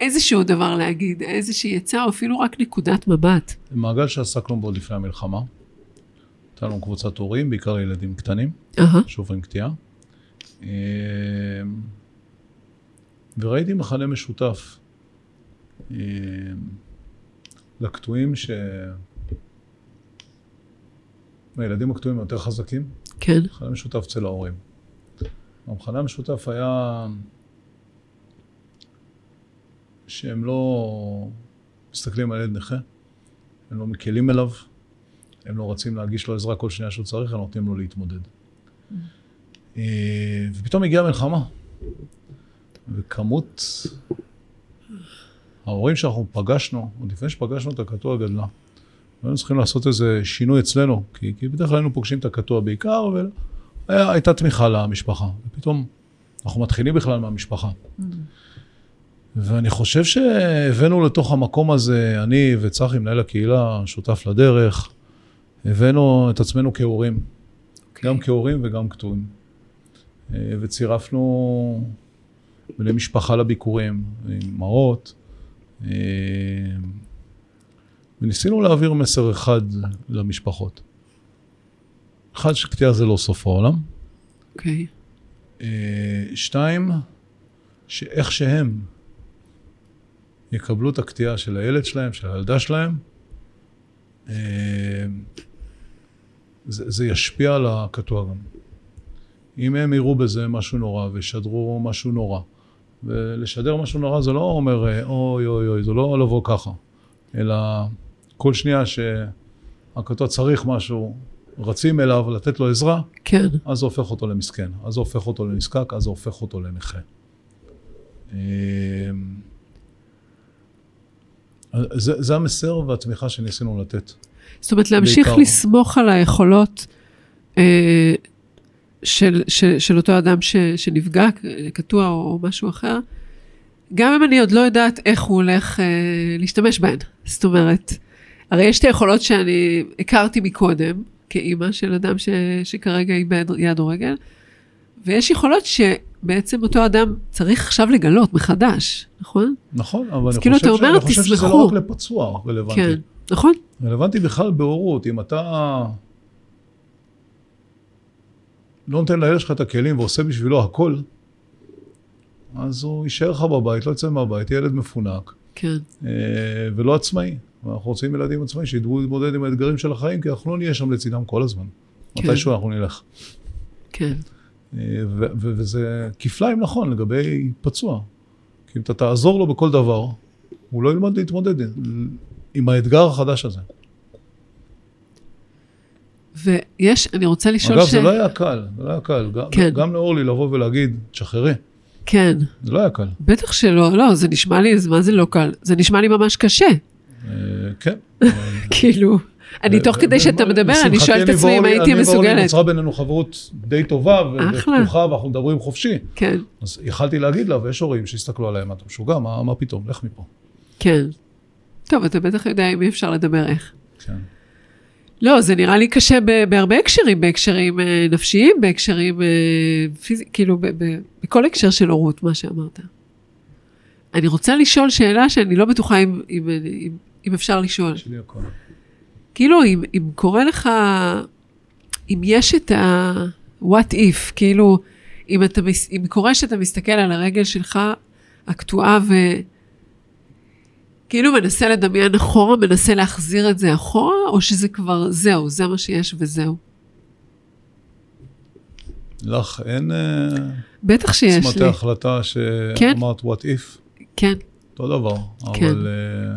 [SPEAKER 2] איזשהו דבר להגיד, איזושהי עצה, או אפילו רק נקודת מבט.
[SPEAKER 1] זה מעגל שעסקנו בו עוד לפני המלחמה. הייתה לנו קבוצת הורים, בעיקר ילדים קטנים,
[SPEAKER 2] אהה,
[SPEAKER 1] שעוברים קטיעה. וראיתי מכנה משותף לקטועים ש... הילדים הקטועים יותר חזקים,
[SPEAKER 2] כן,
[SPEAKER 1] מכנה משותף אצל ההורים. המכנה המשותף היה שהם לא מסתכלים על ילד נכה, הם לא מקלים אליו, הם לא רצים להגיש לו עזרה כל שנייה שהוא צריך, הם נותנים לו להתמודד. אה, ופתאום הגיעה המלחמה, וכמות ההורים שאנחנו פגשנו, עוד לפני שפגשנו את הקטוע גדלה. היינו צריכים לעשות איזה שינוי אצלנו, כי, כי בדרך כלל היינו פוגשים את הקטוע בעיקר, והייתה תמיכה למשפחה. ופתאום אנחנו מתחילים בכלל מהמשפחה. ואני חושב שהבאנו לתוך המקום הזה, אני וצחי, מנהל הקהילה, שותף לדרך, הבאנו את עצמנו כהורים, גם כהורים וגם קטועים. אה, וצירפנו בני משפחה לביקורים, אמהות, אה, וניסינו להעביר מסר אחד למשפחות. אחד, שקטיעה זה לא סוף העולם.
[SPEAKER 2] אוקיי.
[SPEAKER 1] אה, שתיים, שאיך שהם יקבלו את הקטיעה של הילד שלהם, של הילדה שלהם, אה, זה, זה ישפיע על הקטוע גם. אם הם יראו בזה משהו נורא וישדרו משהו נורא, ולשדר משהו נורא זה לא אומר אה, אוי אוי אוי, זה לא לבוא ככה, אלא כל שנייה שהקטוע צריך משהו, רצים אליו לתת לו עזרה,
[SPEAKER 2] כן.
[SPEAKER 1] אז זה הופך אותו למסכן, אז זה הופך אותו לנזקק, אז זה הופך אותו לנכה. אמ, זה, זה המסר והתמיכה שניסינו לתת.
[SPEAKER 2] זאת אומרת, להמשיך
[SPEAKER 1] בעיקר.
[SPEAKER 2] לסמוך על היכולות אה, של, של, של אותו אדם ש, שנפגע, קטוע או, או משהו אחר, גם אם אני עוד לא יודעת איך הוא הולך אה, להשתמש בהן. זאת אומרת, הרי יש את היכולות שאני הכרתי מקודם, כאימא של אדם ש, שכרגע איבד יד או רגל, ויש יכולות שבעצם אותו אדם צריך עכשיו לגלות מחדש, נכון?
[SPEAKER 1] נכון, אבל אני
[SPEAKER 2] כאילו,
[SPEAKER 1] חושב.
[SPEAKER 2] אומר,
[SPEAKER 1] אני חושב שזה. לא רק לפצוע רלוונטי.
[SPEAKER 2] כן, נכון?
[SPEAKER 1] רלוונטי בכלל בהורות, אם אתה לא נותן לילד שלך את הכלים ועושה בשבילו הכל, אז הוא יישאר לך בבית, לא יצא מהבית, ילד מפונק
[SPEAKER 2] כן,
[SPEAKER 1] אה, ולא עצמאי. ואנחנו רוצים ילדים עצמאיים שידעו להתמודד עם האתגרים של החיים, כי אנחנו לא נהיה שם לצידם כל הזמן.
[SPEAKER 2] כן.
[SPEAKER 1] מתישהו אנחנו נלך.
[SPEAKER 2] כן,
[SPEAKER 1] אה, וזה כפליים נכון לגבי פצוע. כי אם אתה תעזור לו בכל דבר, הוא לא ילמד להתמודד עם האתגר החדש הזה.
[SPEAKER 2] ויש, אני רוצה לשאול
[SPEAKER 1] אגב,
[SPEAKER 2] ש...
[SPEAKER 1] זה לא היה קל, זה לא היה קל. גם,
[SPEAKER 2] כן.
[SPEAKER 1] גם לאורלי לבוא ולהגיד, תשחררי,
[SPEAKER 2] כן,
[SPEAKER 1] זה לא היה קל.
[SPEAKER 2] בטח שלא, לא, זה נשמע לי, מה זה לא קל? זה נשמע לי ממש קשה.
[SPEAKER 1] אה, כן.
[SPEAKER 2] כאילו, אני תוך כדי שאתה מדבר, אני שואלת את עצמי אם הייתי
[SPEAKER 1] אני ואורלי
[SPEAKER 2] מסוגלת.
[SPEAKER 1] נוצרה בינינו חברות די טובה. ופתוחה, ואנחנו מדברים חופשי.
[SPEAKER 2] כן,
[SPEAKER 1] אז יכלתי להגיד לה, ויש הורים שהסתכלו עליהם, אתה משוגע, מה, מה פתאום, לך מפה.
[SPEAKER 2] כן. טוב, אתה בטח יודע עם מי אפשר לדבר איך.
[SPEAKER 1] כן.
[SPEAKER 2] לא, זה נראה לי קשה בהרבה הקשרים, בהקשרים אה, נפשיים, בהקשרים אה, פיזיים, כאילו בכל הקשר של הורות, מה שאמרת. אני רוצה לשאול שאלה שאני לא בטוחה אם, אם, אם, אם אפשר לשאול. כאילו, אם, אם קורה לך, אם יש את ה-what if, כאילו, אם, אתה, אם קורה שאתה מסתכל על הרגל שלך הקטועה ו... כאילו מנסה לדמיין אחורה, מנסה להחזיר את זה אחורה, או שזה כבר זהו, זה מה שיש וזהו.
[SPEAKER 1] לך אין אה,
[SPEAKER 2] בטח שיש
[SPEAKER 1] צמתי
[SPEAKER 2] לי.
[SPEAKER 1] החלטה
[SPEAKER 2] כן.
[SPEAKER 1] שאמרת what if,
[SPEAKER 2] כן,
[SPEAKER 1] אותו דבר,
[SPEAKER 2] כן.
[SPEAKER 1] אבל אה,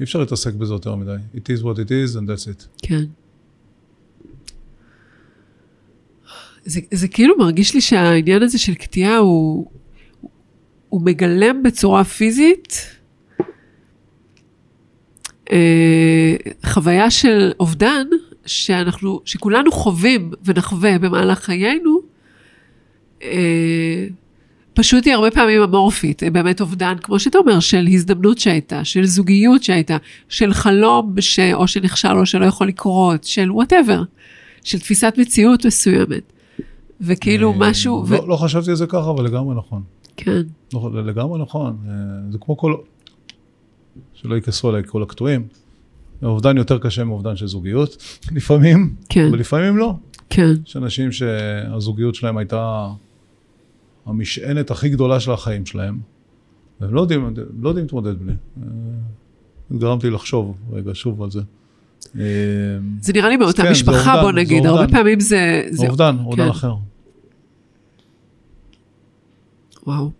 [SPEAKER 1] אי אפשר להתעסק בזה יותר מדי. It is what it is and that's it.
[SPEAKER 2] כן. זה, זה כאילו מרגיש לי שהעניין הזה של קטיעה הוא, הוא מגלם בצורה פיזית חוויה של אובדן שאנחנו, שכולנו חווים ונחווה במהלך חיינו, אה, פשוט היא הרבה פעמים אמורפית, אה, באמת אובדן, כמו שאתה אומר, של הזדמנות שהייתה, של זוגיות שהייתה, של חלום ש... או שנכשל או שלא יכול לקרות, של whatever, של תפיסת מציאות מסוימת. וכאילו
[SPEAKER 1] אה,
[SPEAKER 2] משהו, ו...
[SPEAKER 1] לא, לא חשבתי על זה ככה, אבל לגמרי נכון.
[SPEAKER 2] כן,
[SPEAKER 1] לא, לגמרי נכון. אה, זה כמו כל... שלא יכעסו עליי כל הקטועים. אובדן יותר קשה מאובדן של זוגיות, לפעמים,
[SPEAKER 2] כן,
[SPEAKER 1] ולפעמים לא.
[SPEAKER 2] כן,
[SPEAKER 1] יש אנשים שהזוגיות שלהם הייתה המשענת הכי גדולה של החיים שלהם, והם לא יודעים, לא יודעים להתמודד בלי. אה, גרמתי לחשוב רגע שוב על זה. אה,
[SPEAKER 2] זה נראה לי מאותה
[SPEAKER 1] כן,
[SPEAKER 2] משפחה,
[SPEAKER 1] אובדן,
[SPEAKER 2] בוא נגיד. הרבה פעמים זה... זה...
[SPEAKER 1] אובדן, אובדן
[SPEAKER 2] כן.
[SPEAKER 1] אחר.
[SPEAKER 2] וואו.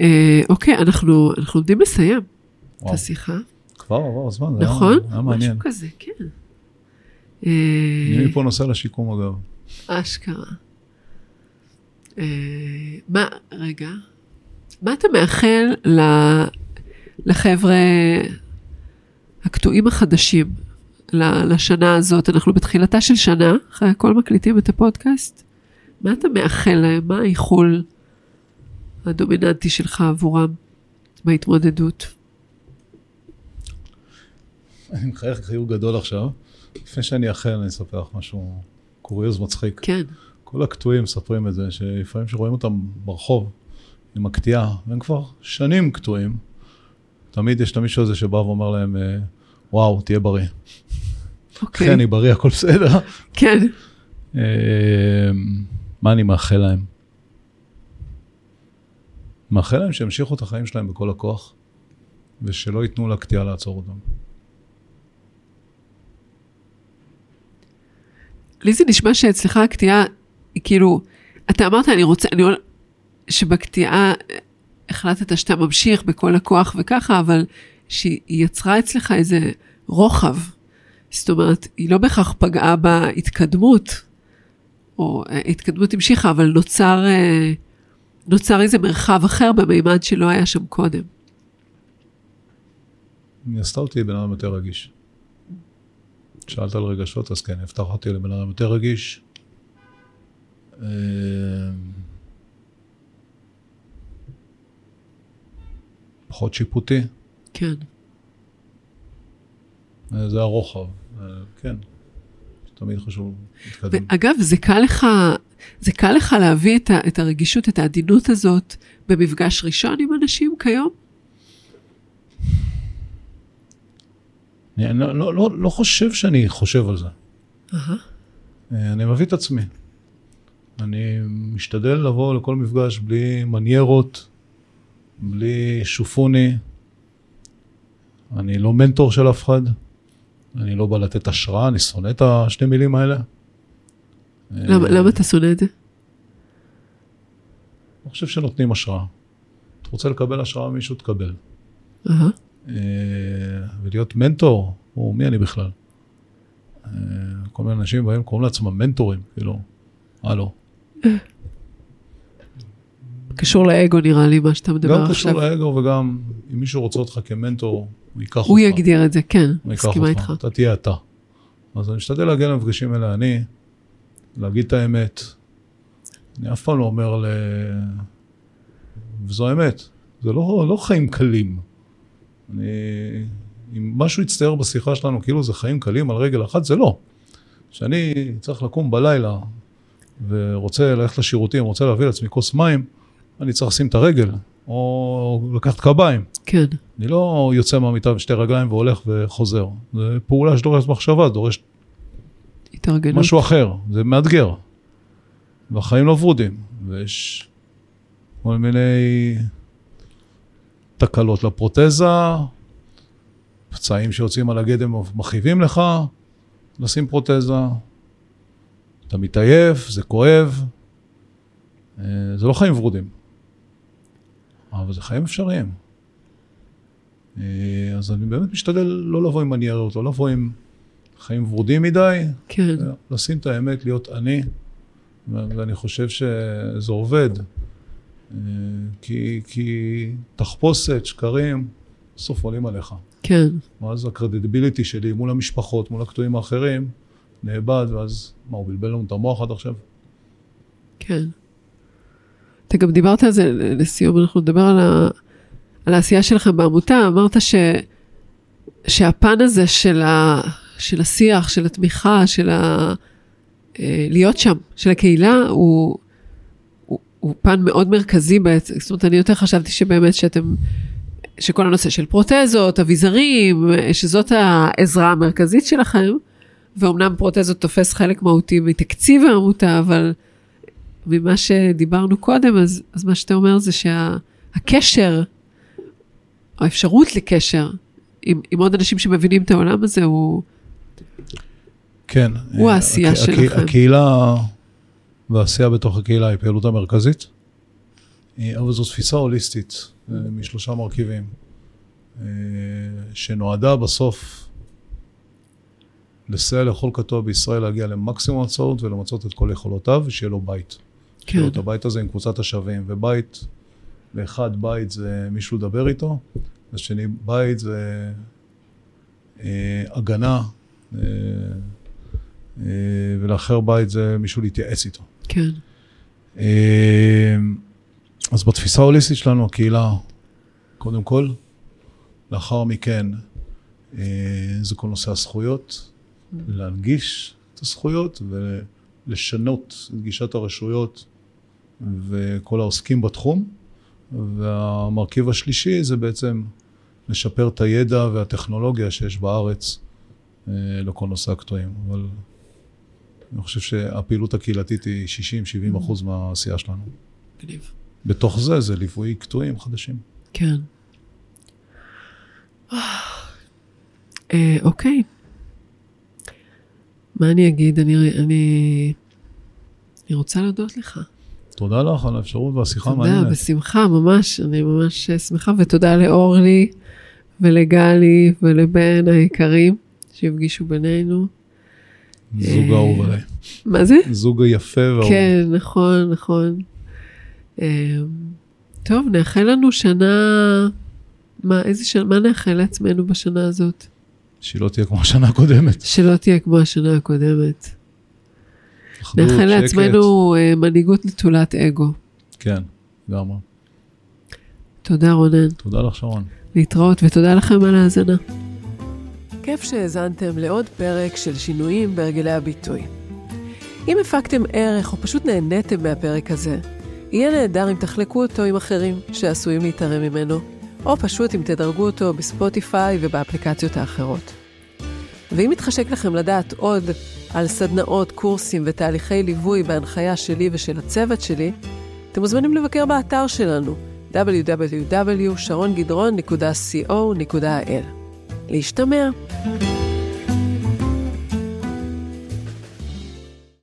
[SPEAKER 2] אה, אוקיי, אנחנו אנחנו עומדים לסיים את
[SPEAKER 1] וואו,
[SPEAKER 2] השיחה,
[SPEAKER 1] כבר עבר הזמן, זה היה-
[SPEAKER 2] נכון?
[SPEAKER 1] היה מעניין.
[SPEAKER 2] משהו כזה, כן. אה,
[SPEAKER 1] אני מפה נוסע לשיקום אגב.
[SPEAKER 2] אשכרה. אה, מה, רגע, מה אתה מאחל ל- לחבר'ה הקטועים החדשים לשנה הזאת? אנחנו בתחילתה של שנה, אחרי הכל מקליטים את הפודקאסט. מה אתה מאחל להם? מה האיחול הדומיננטי שלך עבורם בהתמודדות?
[SPEAKER 1] אני מחייך חיוך גדול עכשיו. לפני שאני אאחל, אני אספר לך משהו קוריוז מצחיק.
[SPEAKER 2] כן,
[SPEAKER 1] כל הקטועים מספרים את זה, שלפעמים שרואים אותם ברחוב עם הקטיעה, והם כבר שנים קטועים, תמיד יש את המישהו הזה שבא ואומר להם, אה, וואו, תהיה בריא. אחי,
[SPEAKER 2] אוקיי.
[SPEAKER 1] אני בריא, הכל בסדר.
[SPEAKER 2] כן,
[SPEAKER 1] אה, מה אני מאחל להם? מאחל להם שימשיכו את החיים שלהם בכל הכוח, ושלא ייתנו לקטיעה לעצור אותם.
[SPEAKER 2] לי זה נשמע שאצלך הקטיעה כאילו, אתה אמרת, אני רוצה, אני, שבקטיעה החלטת שאתה ממשיך בכל הכוח וככה, אבל שהיא יצרה אצלך איזה רוחב. זאת אומרת, היא לא בהכרח פגעה בהתקדמות, או ההתקדמות המשיכה, אבל נוצר, אה, נוצר איזה מרחב אחר במימד שלא היה שם קודם.
[SPEAKER 1] היא עשתה אותי בן אדם יותר רגיש. שאלת על רגשות, אז כן, הבטח אותי לבן אדם יותר רגיש. אה, פחות שיפוטי.
[SPEAKER 2] כן.
[SPEAKER 1] אה, זה הרוחב, אה, כן. תמיד חשוב להתקדם.
[SPEAKER 2] ואגב, זה קל לך, זה קל לך להביא את, ה, את הרגישות, את העדינות הזאת במפגש ראשון עם אנשים כיום?
[SPEAKER 1] אני לא, לא, לא, לא חושב שאני חושב על זה.
[SPEAKER 2] Uh-huh.
[SPEAKER 1] אני מביא את עצמי. אני משתדל לבוא לכל מפגש בלי מניירות, בלי שופוני. אני לא מנטור של אף אחד. אני לא בא לתת השראה, אני שונא את השני מילים האלה.
[SPEAKER 2] למה, למה אתה שונא את זה?
[SPEAKER 1] אני חושב שנותנים השראה. אתה רוצה לקבל השראה ממישהו, תקבל.
[SPEAKER 2] Uh-huh.
[SPEAKER 1] ולהיות מנטור, או מי אני בכלל? אה, כל מיני אנשים באים, קוראים לעצמם מנטורים, כאילו, הלו.
[SPEAKER 2] קשור לאגו נראה לי, מה שאתה מדבר
[SPEAKER 1] גם
[SPEAKER 2] עכשיו.
[SPEAKER 1] קשור לאגו וגם אם מישהו רוצה אותך כמנטור, הוא ייקח אותך.
[SPEAKER 2] הוא יגדיר את זה, כן,
[SPEAKER 1] הוא
[SPEAKER 2] מסכימה. איתך.
[SPEAKER 1] אתה תהיה אתה. אז אני משתדל להגיע למפגשים האלה, אני, להגיד את האמת. אני אף פעם לא אומר ל... וזו האמת. זה לא, לא חיים קלים. אני... אם משהו יצטייר בשיחה שלנו כאילו זה חיים קלים על רגל אחת, זה לא. כשאני צריך לקום בלילה ורוצה ללכת לשירותים, רוצה להביא לעצמי כוס מים, אני צריך לשים את הרגל, או לקחת קביים.
[SPEAKER 2] כן,
[SPEAKER 1] אני לא יוצא מהמיטה בשתי רגליים והולך וחוזר. זו פעולה שדורשת מחשבה, דורשת
[SPEAKER 2] התארגנות.
[SPEAKER 1] משהו אחר, זה מאתגר. והחיים לא ורודים, ויש כל מיני תקלות לפרוטזה, פצעים שיוצאים על הגדם מכאיבים לך, לשים פרוטזה. אתה מתעייף, זה כואב. אה, זה לא חיים ורודים, אבל זה חיים אפשריים. אה, אז אני באמת משתדל לא לבוא עם מניירות, לא לבוא עם חיים ורודים מדי,
[SPEAKER 2] כן,
[SPEAKER 1] לשים את האמת, להיות אני, ו- ואני חושב שזה עובד. כי, כי תחפושת, שקרים, בסוף עולים עליך.
[SPEAKER 2] כן,
[SPEAKER 1] ואז הקרדיביליטי שלי מול המשפחות, מול הקטועים האחרים, נאבד, ואז מה, הוא בלבל לנו את המוח עד עכשיו?
[SPEAKER 2] כן. אתה גם דיברת על זה, לסיום אנחנו נדבר על, ה, על העשייה שלכם בעמותה, אמרת ש, שהפן הזה של, ה, של השיח, של התמיכה, של ה, אה, להיות שם, של הקהילה, הוא, הוא, הוא פן מאוד מרכזי בעצם. זאת אומרת, אני יותר חשבתי שבאמת שאתם, שכל הנושא של פרוטזות, אביזרים, שזאת העזרה המרכזית שלכם, ואומנם פרוטזות תופס חלק מהותי מתקציב העמותה, אבל ממה שדיברנו קודם, אז, אז מה שאתה אומר זה שהקשר, האפשרות לקשר עם, עם עוד אנשים שמבינים את העולם הזה, הוא...
[SPEAKER 1] כן.
[SPEAKER 2] הוא העשייה
[SPEAKER 1] הק-
[SPEAKER 2] שלכם.
[SPEAKER 1] הקהילה והעשייה בתוך הקהילה היא פעילות המרכזית, אה, אבל זו תפיסה הוליסטית אה, משלושה מרכיבים, אה, שנועדה בסוף לסייע לכל קטוע בישראל להגיע למקסימום הצעות ולמצות את כל יכולותיו, ושיהיה לו בית.
[SPEAKER 2] כן,
[SPEAKER 1] שיהיה לו את הבית הזה עם קבוצת השווים, ובית, לאחד בית זה מישהו לדבר איתו, לשני בית זה אה, הגנה, אה, אה, ולאחר בית זה מישהו להתייעץ איתו.
[SPEAKER 2] כן,
[SPEAKER 1] אה, אז בתפיסה ההוליסטית שלנו, הקהילה, קודם כל, לאחר מכן, אה, זה כל נושא הזכויות, להנגיש את הזכויות ולשנות את גישת הרשויות וכל העוסקים בתחום. והמרכיב השלישי זה בעצם לשפר את הידע והטכנולוגיה שיש בארץ אה, לכל נושא הקטועים. אבל אני חושב שהפעילות הקהילתית היא 60-70 אחוז מהעשייה שלנו.
[SPEAKER 2] מגניב.
[SPEAKER 1] בתוך זה, זה ליווי קטועים חדשים.
[SPEAKER 2] כן. אה, אוקיי. מה אני אגיד? אני, אני, אני רוצה להודות לך.
[SPEAKER 1] תודה לך על האפשרות והשיחה
[SPEAKER 2] תודה,
[SPEAKER 1] מעניינת.
[SPEAKER 2] בשמחה, ממש, אני ממש שמחה, ותודה לאורלי ולגלי ולבן היקרים שהפגישו בינינו.
[SPEAKER 1] זוג
[SPEAKER 2] אה,
[SPEAKER 1] אהוב עליי.
[SPEAKER 2] מה זה?
[SPEAKER 1] זוג יפה ואהוב.
[SPEAKER 2] כן, נכון, נכון. אה, טוב, נאחל לנו שנה, מה, איזה שנה, מה נאחל לעצמנו בשנה הזאת?
[SPEAKER 1] שהיא לא תהיה כמו השנה הקודמת.
[SPEAKER 2] שלא תהיה כמו השנה הקודמת. נאחל. לעצמנו אה, מנהיגות נטולת אגו.
[SPEAKER 1] כן, לגמרי.
[SPEAKER 2] תודה רונן.
[SPEAKER 1] תודה לך, שרון.
[SPEAKER 2] להתראות ותודה לכם על ההאזנה. כיף שהאזנתם לעוד פרק של שינויים בהרגלי הביטוי. אם הפקתם ערך או פשוט נהניתם מהפרק הזה, יהיה נהדר אם תחלקו אותו עם אחרים שעשויים להתערם ממנו, או פשוט אם תדרגו אותו בספוטיפיי ובאפליקציות האחרות. ואם מתחשק לכם לדעת עוד על סדנאות, קורסים ותהליכי ליווי בהנחיה שלי ושל הצוות שלי, אתם מוזמנים לבקר באתר שלנו www.sharongidron.co.il. להשתמע.